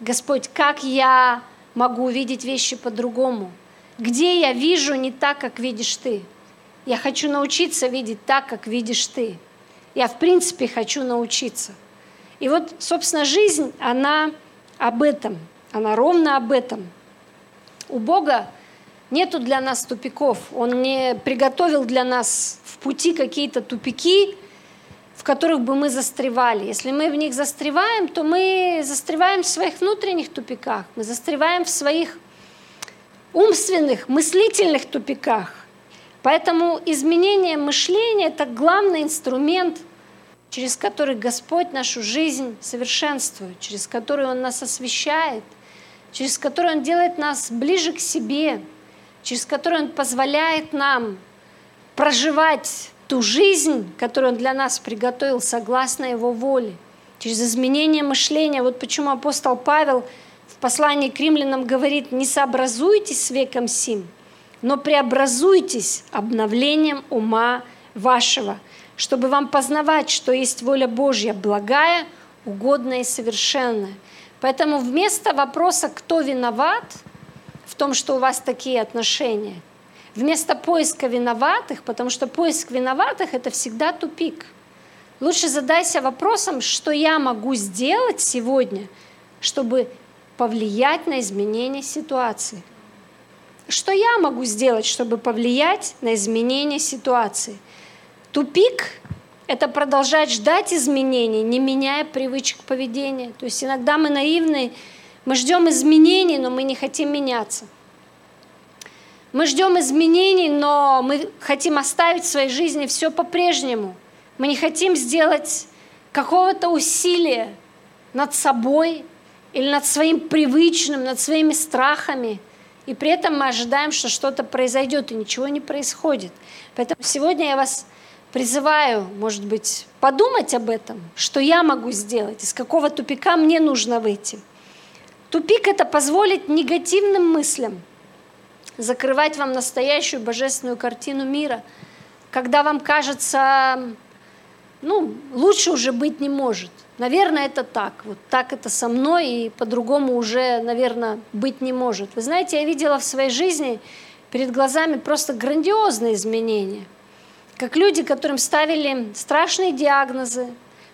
Господь, как я могу увидеть вещи по-другому? Где я вижу не так, как видишь ты? Я хочу научиться видеть так, как видишь ты. Я, в принципе, хочу научиться. И вот, собственно, жизнь, она об этом, она ровно об этом. У Бога нету для нас тупиков. Он не приготовил для нас в пути какие-то тупики, в которых бы мы застревали. Если мы в них застреваем, то мы застреваем в своих внутренних тупиках, мы застреваем в своих умственных, мыслительных тупиках. Поэтому изменение мышления – это главный инструмент, через который Господь нашу жизнь совершенствует, через который Он нас освещает, через который Он делает нас ближе к себе, через который Он позволяет нам проживать ту жизнь, которую Он для нас приготовил согласно Его воле, через изменение мышления. Вот почему апостол Павел в послании к римлянам говорит, не сообразуйтесь с веком сим, но преобразуйтесь обновлением ума вашего, чтобы вам познавать, что есть воля Божья, благая, угодная и совершенная. Поэтому вместо вопроса, кто виноват в том, что у вас такие отношения, вместо поиска виноватых, потому что поиск виноватых – это всегда тупик. Лучше задайся вопросом, что я могу сделать сегодня, чтобы повлиять на изменение ситуации – что я могу сделать, чтобы повлиять на изменение ситуации? Тупик это продолжать ждать изменений, не меняя привычек поведения. То есть иногда мы наивны, мы ждем изменений, но мы не хотим меняться. Мы ждем изменений, но мы хотим оставить в своей жизни все по-прежнему. Мы не хотим сделать какого-то усилия над собой или над своим привычным, над своими страхами. И при этом мы ожидаем, что что-то произойдет, и ничего не происходит. Поэтому сегодня я вас призываю, может быть, подумать об этом, что я могу сделать, из какого тупика мне нужно выйти. Тупик – это позволить негативным мыслям закрывать вам настоящую божественную картину мира, когда вам кажется, ну, лучше уже быть не может. Наверное, это так. Вот так это со мной, и по-другому уже, наверное, быть не может. Вы знаете, я видела в своей жизни перед глазами просто грандиозные изменения – как люди, которым ставили страшные диагнозы,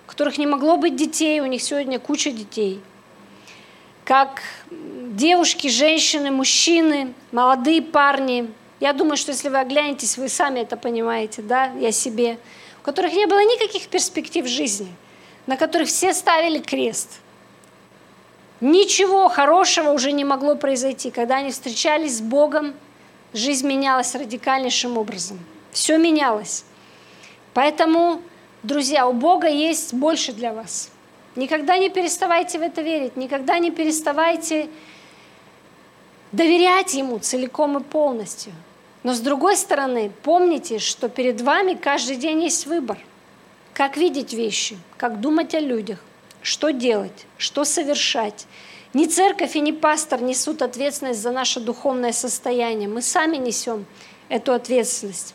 у которых не могло быть детей, у них сегодня куча детей. Как девушки, женщины, мужчины, молодые парни. Я думаю, что если вы оглянетесь, вы сами это понимаете, да, я себе. У которых не было никаких перспектив жизни, на которых все ставили крест. Ничего хорошего уже не могло произойти. Когда они встречались с Богом, жизнь менялась радикальнейшим образом – все менялось. Поэтому, друзья, у Бога есть больше для вас. Никогда не переставайте в это верить, никогда не переставайте доверять Ему целиком и полностью. Но с другой стороны, помните, что перед вами каждый день есть выбор. Как видеть вещи, как думать о людях, что делать, что совершать. Ни церковь и ни пастор несут ответственность за наше духовное состояние. Мы сами несем эту ответственность.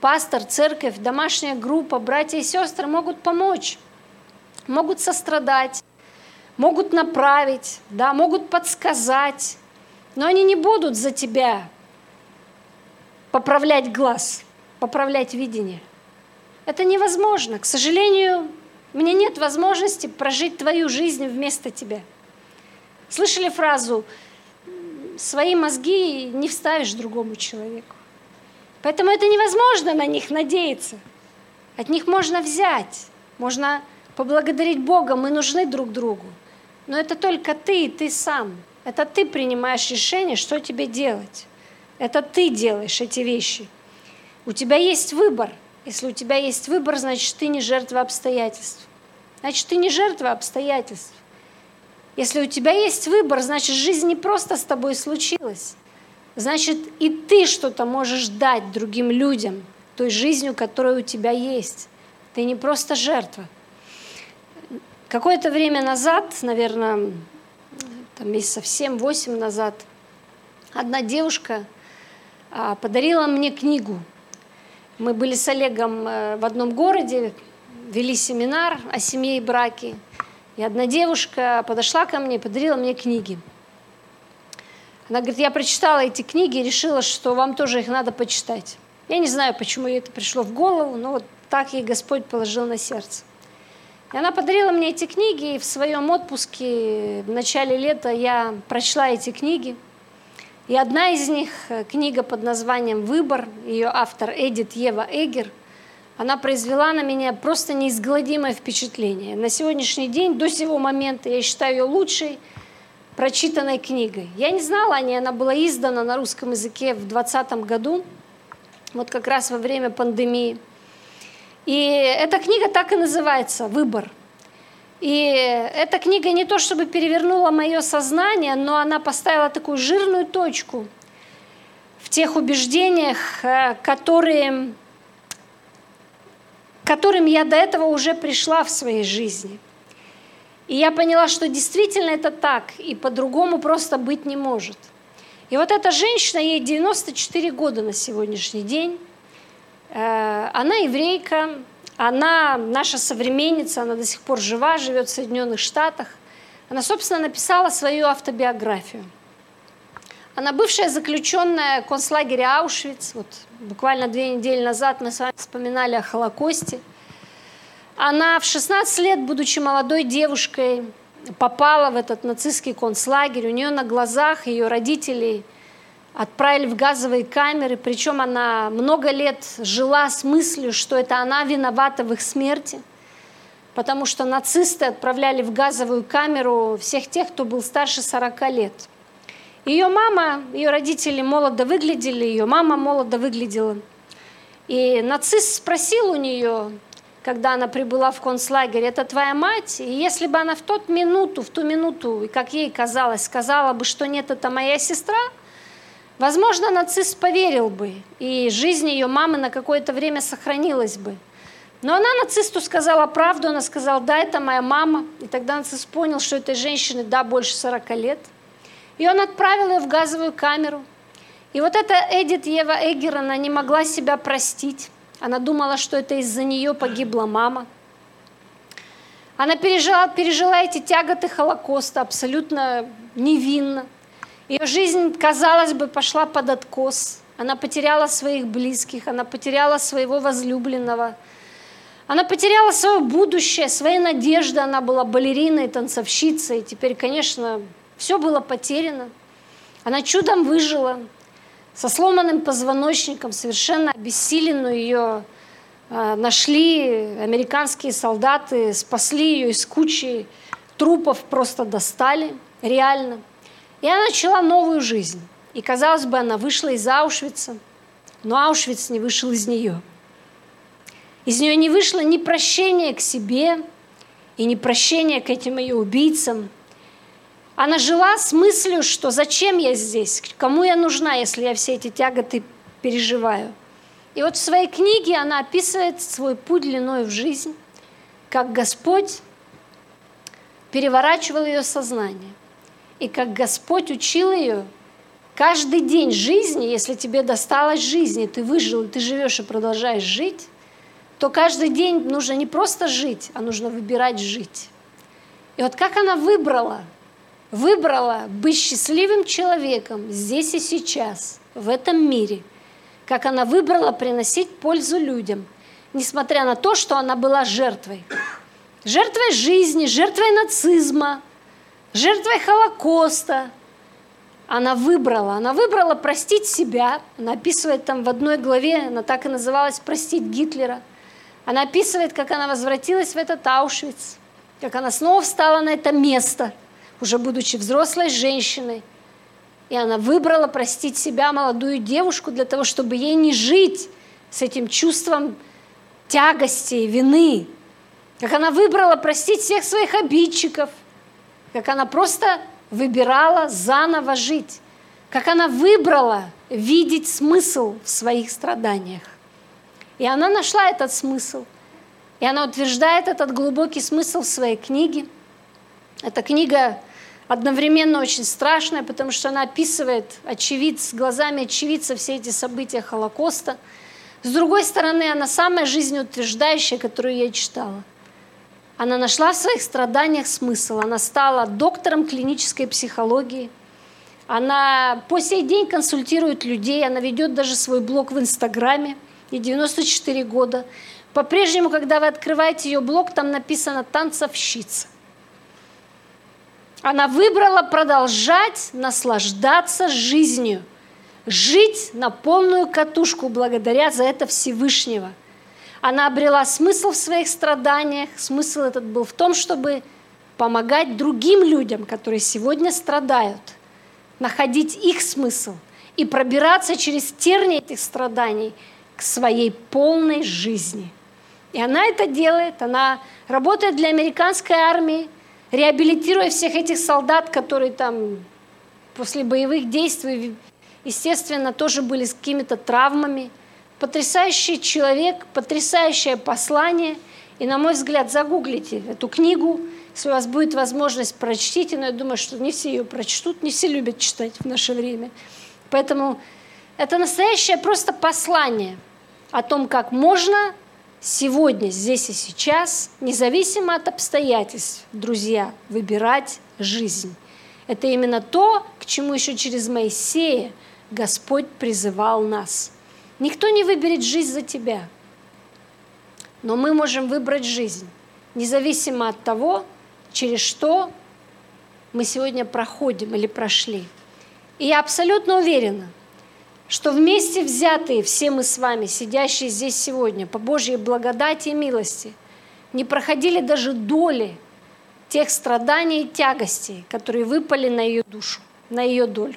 Пастор, церковь, домашняя группа, братья и сестры могут помочь, могут сострадать, могут направить, да, могут подсказать, но они не будут за тебя поправлять глаз, поправлять видение. Это невозможно. К сожалению, меня нет возможности прожить твою жизнь вместо тебя. Слышали фразу «свои мозги не вставишь другому человеку». Поэтому это невозможно на них надеяться. От них можно взять, можно поблагодарить Бога, мы нужны друг другу. Но это только ты и ты сам. Это ты принимаешь решение, что тебе делать. Это ты делаешь эти вещи. У тебя есть выбор. Если у тебя есть выбор, значит, ты не жертва обстоятельств. Значит, ты не жертва обстоятельств. Если у тебя есть выбор, значит, жизнь не просто с тобой случилась значит и ты что-то можешь дать другим людям той жизнью, которая у тебя есть. Ты не просто жертва. Какое-то время назад, наверное, там месяцев 7-8 назад, одна девушка а, подарила мне книгу. Мы были с Олегом э, в одном городе, вели семинар о семье и браке. И одна девушка подошла ко мне и подарила мне книги. Она говорит, я прочитала эти книги и решила, что вам тоже их надо почитать. Я не знаю, почему ей это пришло в голову, но вот так ей Господь положил на сердце. И она подарила мне эти книги, и в своем отпуске в начале лета я прочла эти книги. И одна из них, э, книга под названием «Выбор», ее автор Эдит Ева Эгер, она произвела на меня просто неизгладимое впечатление. На сегодняшний день, до сего момента, я считаю ее лучшей – прочитанной книгой. Я не знала о ней, она была издана на русском языке в 2020 году, вот как раз во время пандемии. И эта книга так и называется «Выбор». И эта книга не то чтобы перевернула мое сознание, но она поставила такую жирную точку в тех убеждениях, э, которые, к которым я до этого уже пришла в своей жизни – и я поняла, что действительно это так, и по-другому просто быть не может. И вот эта женщина, ей 94 года на сегодняшний день, она еврейка, она наша современница, она до сих пор жива, живет в Соединенных Штатах. Она, собственно, написала свою автобиографию. Она бывшая заключенная концлагеря Аушвиц. Вот буквально две недели назад мы с вами вспоминали о Холокосте – она в 16 лет, будучи молодой девушкой, попала в этот нацистский концлагерь. У нее на глазах ее родителей отправили в газовые камеры, причем она много лет жила с мыслью, что это она виновата в их смерти, потому что нацисты отправляли в газовую камеру всех тех, кто был старше 40 лет. Ее мама, ее родители молодо выглядели, ее мама молодо выглядела. И нацист спросил у нее, когда она прибыла в концлагерь, это твоя мать? И если бы она в тот минуту, в ту минуту, как ей казалось, сказала бы, что нет, это моя сестра – Возможно, нацист поверил бы, и жизнь ее мамы на какое-то время сохранилась бы. Но она нацисту сказала правду, она сказала, да, это моя мама. И тогда нацист понял, что этой женщине, да, больше 40 лет. И он отправил ее в газовую камеру. И вот эта Эдит Ева Эггер, она не могла себя простить. Она думала, что это из-за нее погибла мама. Она пережила, пережила эти тяготы Холокоста абсолютно невинно. Ее жизнь, казалось бы, пошла под откос. Она потеряла своих близких, она потеряла своего возлюбленного. Она потеряла свое будущее, свои надежды. Она была балериной, танцовщицей. Теперь, конечно, все было потеряно. Она чудом выжила. Со сломанным позвоночником, совершенно обессиленную ее э, нашли американские солдаты, спасли ее из кучи трупов, просто достали, реально. Она начала новую жизнь. И, казалось бы, она вышла из Аушвица, но Аушвиц не вышел из нее. Из нее не вышло ни прощения к себе, и ни прощения к этим ее убийцам. Она жила с мыслью, что зачем я здесь, кому я нужна, если я все эти тяготы переживаю. И вот в своей книге она описывает свой путь длиной в жизнь, как Господь переворачивал ее сознание – и как Господь учил ее каждый день жизни, если тебе досталось жизни, ты выжил, ты живешь и продолжаешь жить, то каждый день нужно не просто жить, а нужно выбирать жить. И вот как она выбрала, выбрала быть счастливым человеком здесь и сейчас, в этом мире, как она выбрала приносить пользу людям, несмотря на то, что она была жертвой. Жертвой жизни, жертвой нацизма, жертвой Холокоста. Она выбрала, она выбрала простить себя. Она описывает там в одной главе, она так и называлась «Простить Гитлера». Она описывает, как она возвратилась в этот Аушвиц, как она снова встала на это место, уже будучи взрослой женщиной. И она выбрала простить себя, молодую девушку, для того, чтобы ей не жить с этим чувством тягости и вины. Как она выбрала простить всех своих обидчиков – как она просто выбирала заново жить, как она выбрала видеть смысл в своих страданиях. И она нашла этот смысл. И она утверждает этот глубокий смысл в своей книге. Эта книга одновременно очень страшная, потому что она описывает очевидц, глазами очевидца все эти события Холокоста. С другой стороны, она самая жизнеутверждающая, которую я читала – она нашла в своих страданиях смысл. Она стала доктором клинической психологии. Она по сей день консультирует людей. Она ведет даже свой блог в Инстаграме. Ей 94 года. По-прежнему, когда вы открываете ее блог, там написано «танцовщица». Она выбрала продолжать наслаждаться жизнью, жить на полную катушку благодаря за это Всевышнего – она обрела смысл в своих страданиях. Смысл этот был в том, чтобы помогать другим людям, которые сегодня страдают, находить их смысл и пробираться через терни этих страданий к своей полной жизни. И она это делает, она работает для американской армии, реабилитируя всех этих солдат, которые там после боевых действий, естественно, тоже были с какими-то травмами – потрясающий человек, потрясающее послание. И, на мой взгляд, загуглите эту книгу, если у вас будет возможность, прочтите, но я думаю, что не все ее прочтут, не все любят читать в наше время. Поэтому это настоящее просто послание о том, как можно сегодня, здесь и сейчас, независимо от обстоятельств, друзья, выбирать жизнь. Это именно то, к чему еще через Моисея Господь призывал нас – Никто не выберет жизнь за тебя. Но мы можем выбрать жизнь, независимо от того, через что мы сегодня проходим или прошли. И я абсолютно уверена, что вместе взятые все мы с вами, сидящие здесь сегодня, по Божьей благодати и милости, не проходили даже доли тех страданий и тягостей, которые выпали на ее душу, на ее долю.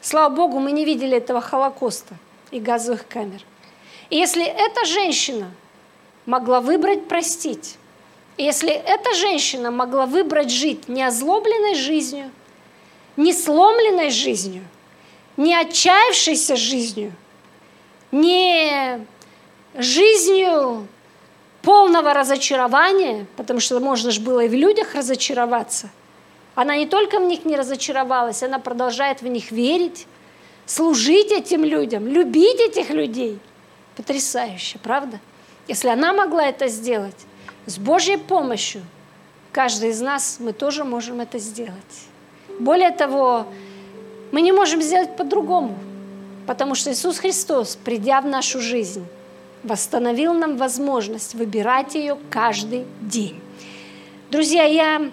Слава Богу, мы не видели этого Холокоста и газовых камер. И если эта женщина могла выбрать простить, и если эта женщина могла выбрать жить не озлобленной жизнью, не сломленной жизнью, не отчаявшейся жизнью, не жизнью полного разочарования, потому что можно же было и в людях разочароваться. Она не только в них не разочаровалась, она продолжает в них верить, служить этим людям, любить этих людей. Потрясающе, правда? Если она могла это сделать, с Божьей помощью, каждый из нас, мы тоже можем это сделать. Более того, мы не можем сделать по-другому, потому что Иисус Христос, придя в нашу жизнь, восстановил нам возможность выбирать ее каждый день. Друзья, я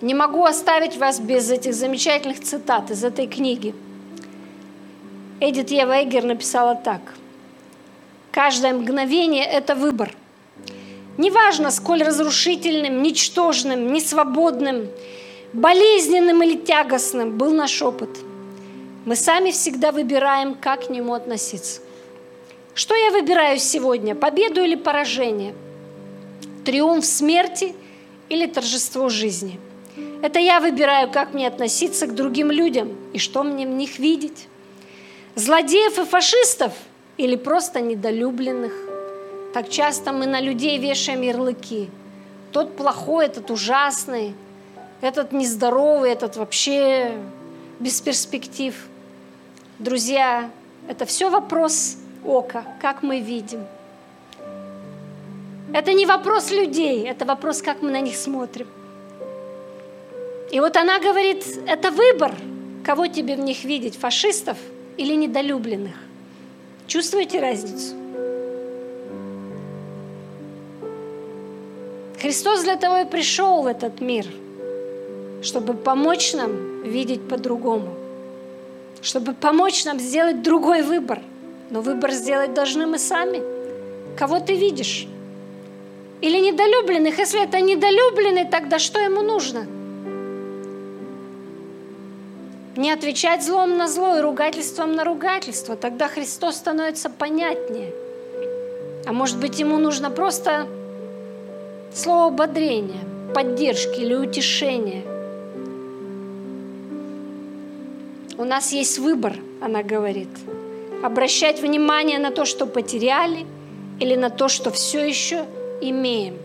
не могу оставить вас без этих замечательных цитат из этой книги. Эдит Ева Эггер написала так. «Каждое мгновение – это выбор. Неважно, сколь разрушительным, ничтожным, несвободным, болезненным или тягостным был наш опыт. Мы сами всегда выбираем, как к нему относиться. Что я выбираю сегодня, победу или поражение? Триумф смерти или торжество жизни? Это я выбираю, как мне относиться к другим людям и что мне в них видеть. Злодеев и фашистов или просто недолюбленных? Так часто мы на людей вешаем ярлыки. Тот плохой, этот ужасный, этот нездоровый, этот вообще без перспектив. Друзья, это все вопрос ока, как мы видим. Это не вопрос людей, это вопрос, как мы на них смотрим. И вот она говорит, это выбор, кого тебе в них видеть, фашистов или недолюбленных. Чувствуете разницу? Христос для того и пришел в этот мир, чтобы помочь нам видеть по-другому, чтобы помочь нам сделать другой выбор – но выбор сделать должны мы сами. Кого ты видишь? Или недолюбленных? Если это недолюбленный, тогда что ему нужно? Не отвечать злом на зло и ругательством на ругательство. Тогда Христос становится понятнее. А может быть, ему нужно просто слово ободрения, поддержки или утешения. У нас есть выбор, она говорит – обращать внимание на то, что потеряли, или на то, что все еще имеем.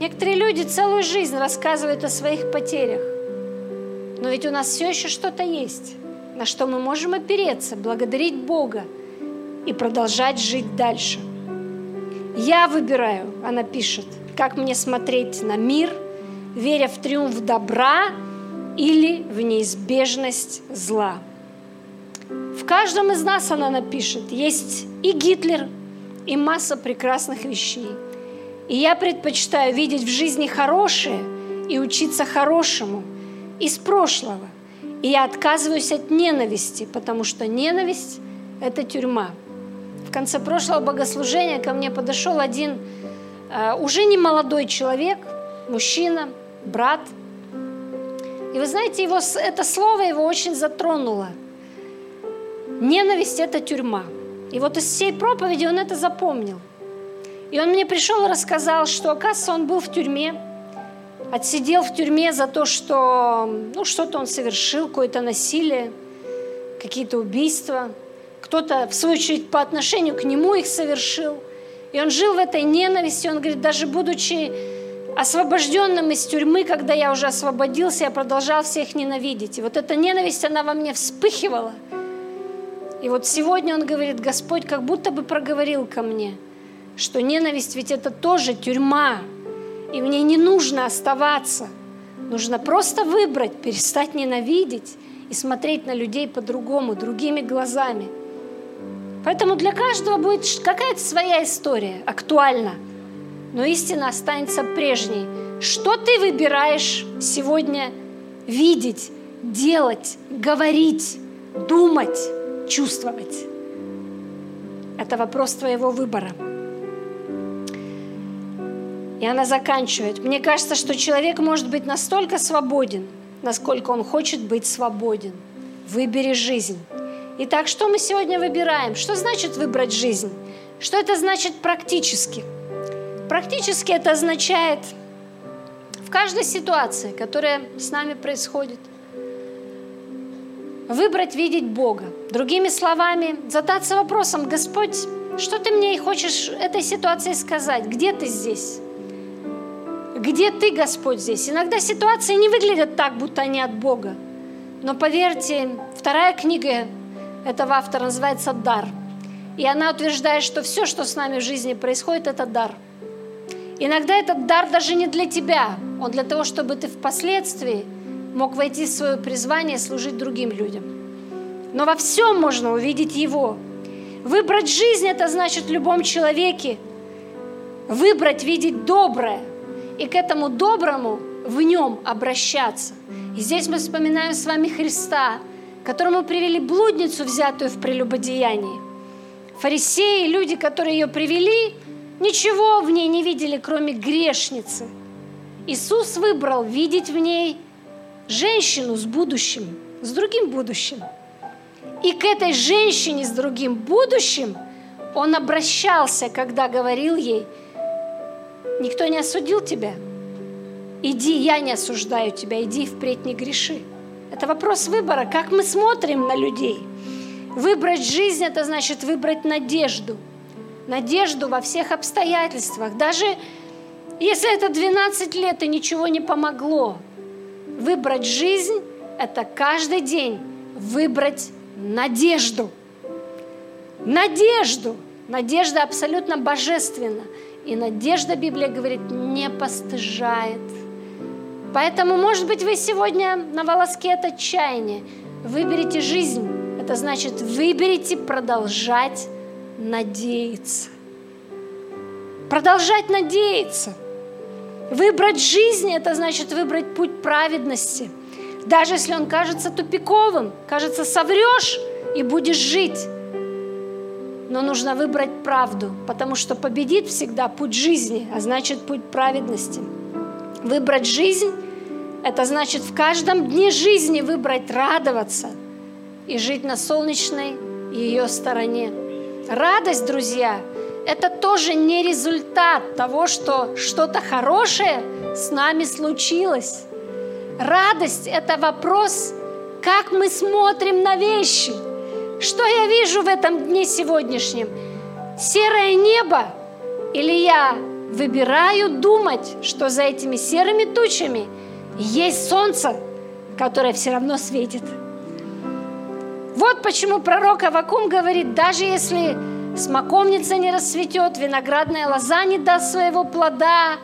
Некоторые люди целую жизнь рассказывают о своих потерях. Но ведь у нас все еще что-то есть, на что мы можем опереться, благодарить Бога и продолжать жить дальше. Я выбираю, она пишет, как мне смотреть на мир, веря в триумф добра или в неизбежность зла. В каждом из нас она напишет, есть и Гитлер, и масса прекрасных вещей. И я предпочитаю видеть в жизни хорошее и учиться хорошему из прошлого. И я отказываюсь от ненависти, потому что ненависть – это тюрьма. В конце прошлого богослужения ко мне подошел один э, уже не молодой человек, мужчина, брат. И вы знаете, его, это слово его очень затронуло – Ненависть – это тюрьма. И вот из всей проповеди он это запомнил. И он мне пришел и рассказал, что, оказывается, он был в тюрьме, отсидел в тюрьме за то, что ну, что-то он совершил, какое-то насилие, какие-то убийства. Кто-то, в свою очередь, по отношению к нему их совершил. И он жил в этой ненависти. Он говорит, даже будучи освобожденным из тюрьмы, когда я уже освободился, я продолжал всех ненавидеть. И вот эта ненависть, она во мне вспыхивала – и вот сегодня он говорит, Господь как будто бы проговорил ко мне, что ненависть ведь это тоже тюрьма, и мне не нужно оставаться. Нужно просто выбрать, перестать ненавидеть и смотреть на людей по-другому, другими глазами. Поэтому для каждого будет какая-то своя история, актуальна. Но истина останется прежней. Что ты выбираешь сегодня видеть, делать, говорить, думать? чувствовать. Это вопрос твоего выбора. И она заканчивает. Мне кажется, что человек может быть настолько свободен, насколько он хочет быть свободен. Выбери жизнь. Итак, что мы сегодня выбираем? Что значит выбрать жизнь? Что это значит практически? Практически это означает в каждой ситуации, которая с нами происходит, выбрать видеть Бога. Другими словами, задаться вопросом, Господь, что ты мне и хочешь этой ситуации сказать? Где ты здесь? Где ты, Господь, здесь? Иногда ситуации не выглядят так, будто они от Бога. Но поверьте, вторая книга этого автора называется «Дар». И она утверждает, что все, что с нами в жизни происходит, это дар. Иногда этот дар даже не для тебя, он для того, чтобы ты впоследствии мог войти в свое призвание служить другим людям. Но во всем можно увидеть Его. Выбрать жизнь – это значит в любом человеке выбрать, видеть доброе – и к этому доброму в нем обращаться. И здесь мы вспоминаем с вами Христа, которому привели блудницу, взятую в прелюбодеянии. Фарисеи, люди, которые ее привели, ничего в ней не видели, кроме грешницы. Иисус выбрал видеть в ней женщину с будущим, с другим будущим. И к этой женщине с другим будущим он обращался, когда говорил ей – Никто не осудил тебя. Иди, я не осуждаю тебя, иди впредь не греши. Это вопрос выбора, как мы смотрим на людей. Выбрать жизнь – это значит выбрать надежду. Надежду во всех обстоятельствах. Даже если это 12 лет и ничего не помогло. Выбрать жизнь – это каждый день выбрать надежду. Надежду. Надежда абсолютно божественна. И надежда, Библия говорит, не постыжает. Поэтому, может быть, вы сегодня на волоске от отчаяния. Выберите жизнь. Это значит, выберите продолжать надеяться. Продолжать надеяться. Выбрать жизнь – это значит выбрать путь праведности. Даже если он кажется тупиковым, кажется, соврешь и будешь жить но нужно выбрать правду, потому что победит всегда путь жизни, а значит путь праведности. Выбрать жизнь – это значит в каждом дне жизни выбрать радоваться и жить на солнечной ее стороне. Радость, друзья, это тоже не результат того, что что-то хорошее с нами случилось. Радость – это вопрос, как мы смотрим на вещи – что я вижу в этом дне сегодняшнем? Серое небо? Или я выбираю думать, что за этими серыми тучами есть солнце, которое все равно светит? Вот почему пророк Авакум говорит, даже если смоковница не расцветет, виноградная лоза не даст своего плода,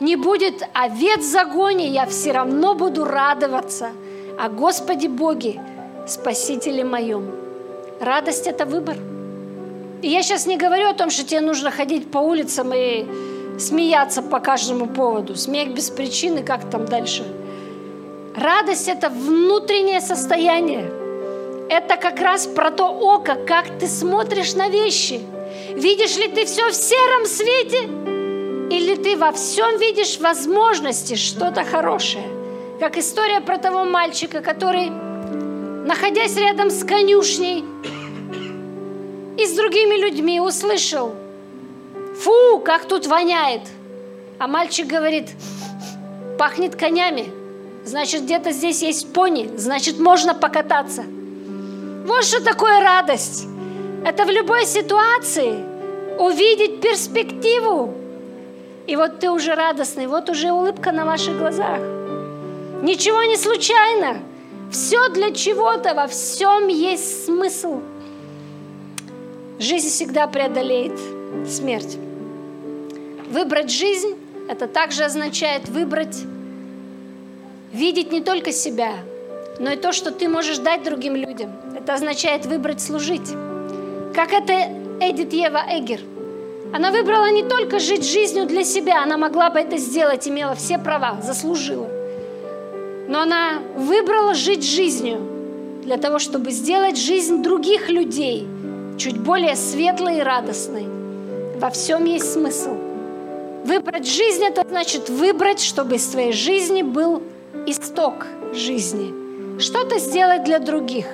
не будет овец в загоне, я все равно буду радоваться о Господе Боге, Спасителе моем. Радость – это выбор. И я сейчас не говорю о том, что тебе нужно ходить по улицам и смеяться по каждому поводу. Смех без причины, как там дальше. Радость – это внутреннее состояние. Это как раз про то око, как ты смотришь на вещи. Видишь ли ты все в сером свете? Или ты во всем видишь возможности, что-то хорошее? Как история про того мальчика, который находясь рядом с конюшней и с другими людьми, услышал, фу, как тут воняет. А мальчик говорит, пахнет конями, значит, где-то здесь есть пони, значит, можно покататься. Вот что такое радость. Это в любой ситуации увидеть перспективу. И вот ты уже радостный, вот уже улыбка на ваших глазах. Ничего не случайно. Все для чего-то, во всем есть смысл. Жизнь всегда преодолеет смерть. Выбрать жизнь – это также означает выбрать, видеть не только себя, но и то, что ты можешь дать другим людям. Это означает выбрать служить. Как это Эдит Ева Эгер. Она выбрала не только жить жизнью для себя, она могла бы это сделать, имела все права, заслужила. Но она выбрала жить жизнью для того, чтобы сделать жизнь других людей чуть более светлой и радостной. Во всем есть смысл. Выбрать жизнь – это значит выбрать, чтобы из твоей жизни был исток жизни. Что-то сделать для других.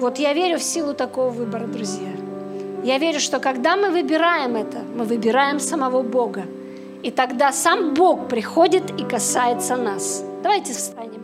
Вот я верю в силу такого выбора, друзья. Я верю, что когда мы выбираем это, мы выбираем самого Бога. И тогда сам Бог приходит и касается нас. Давайте встанем.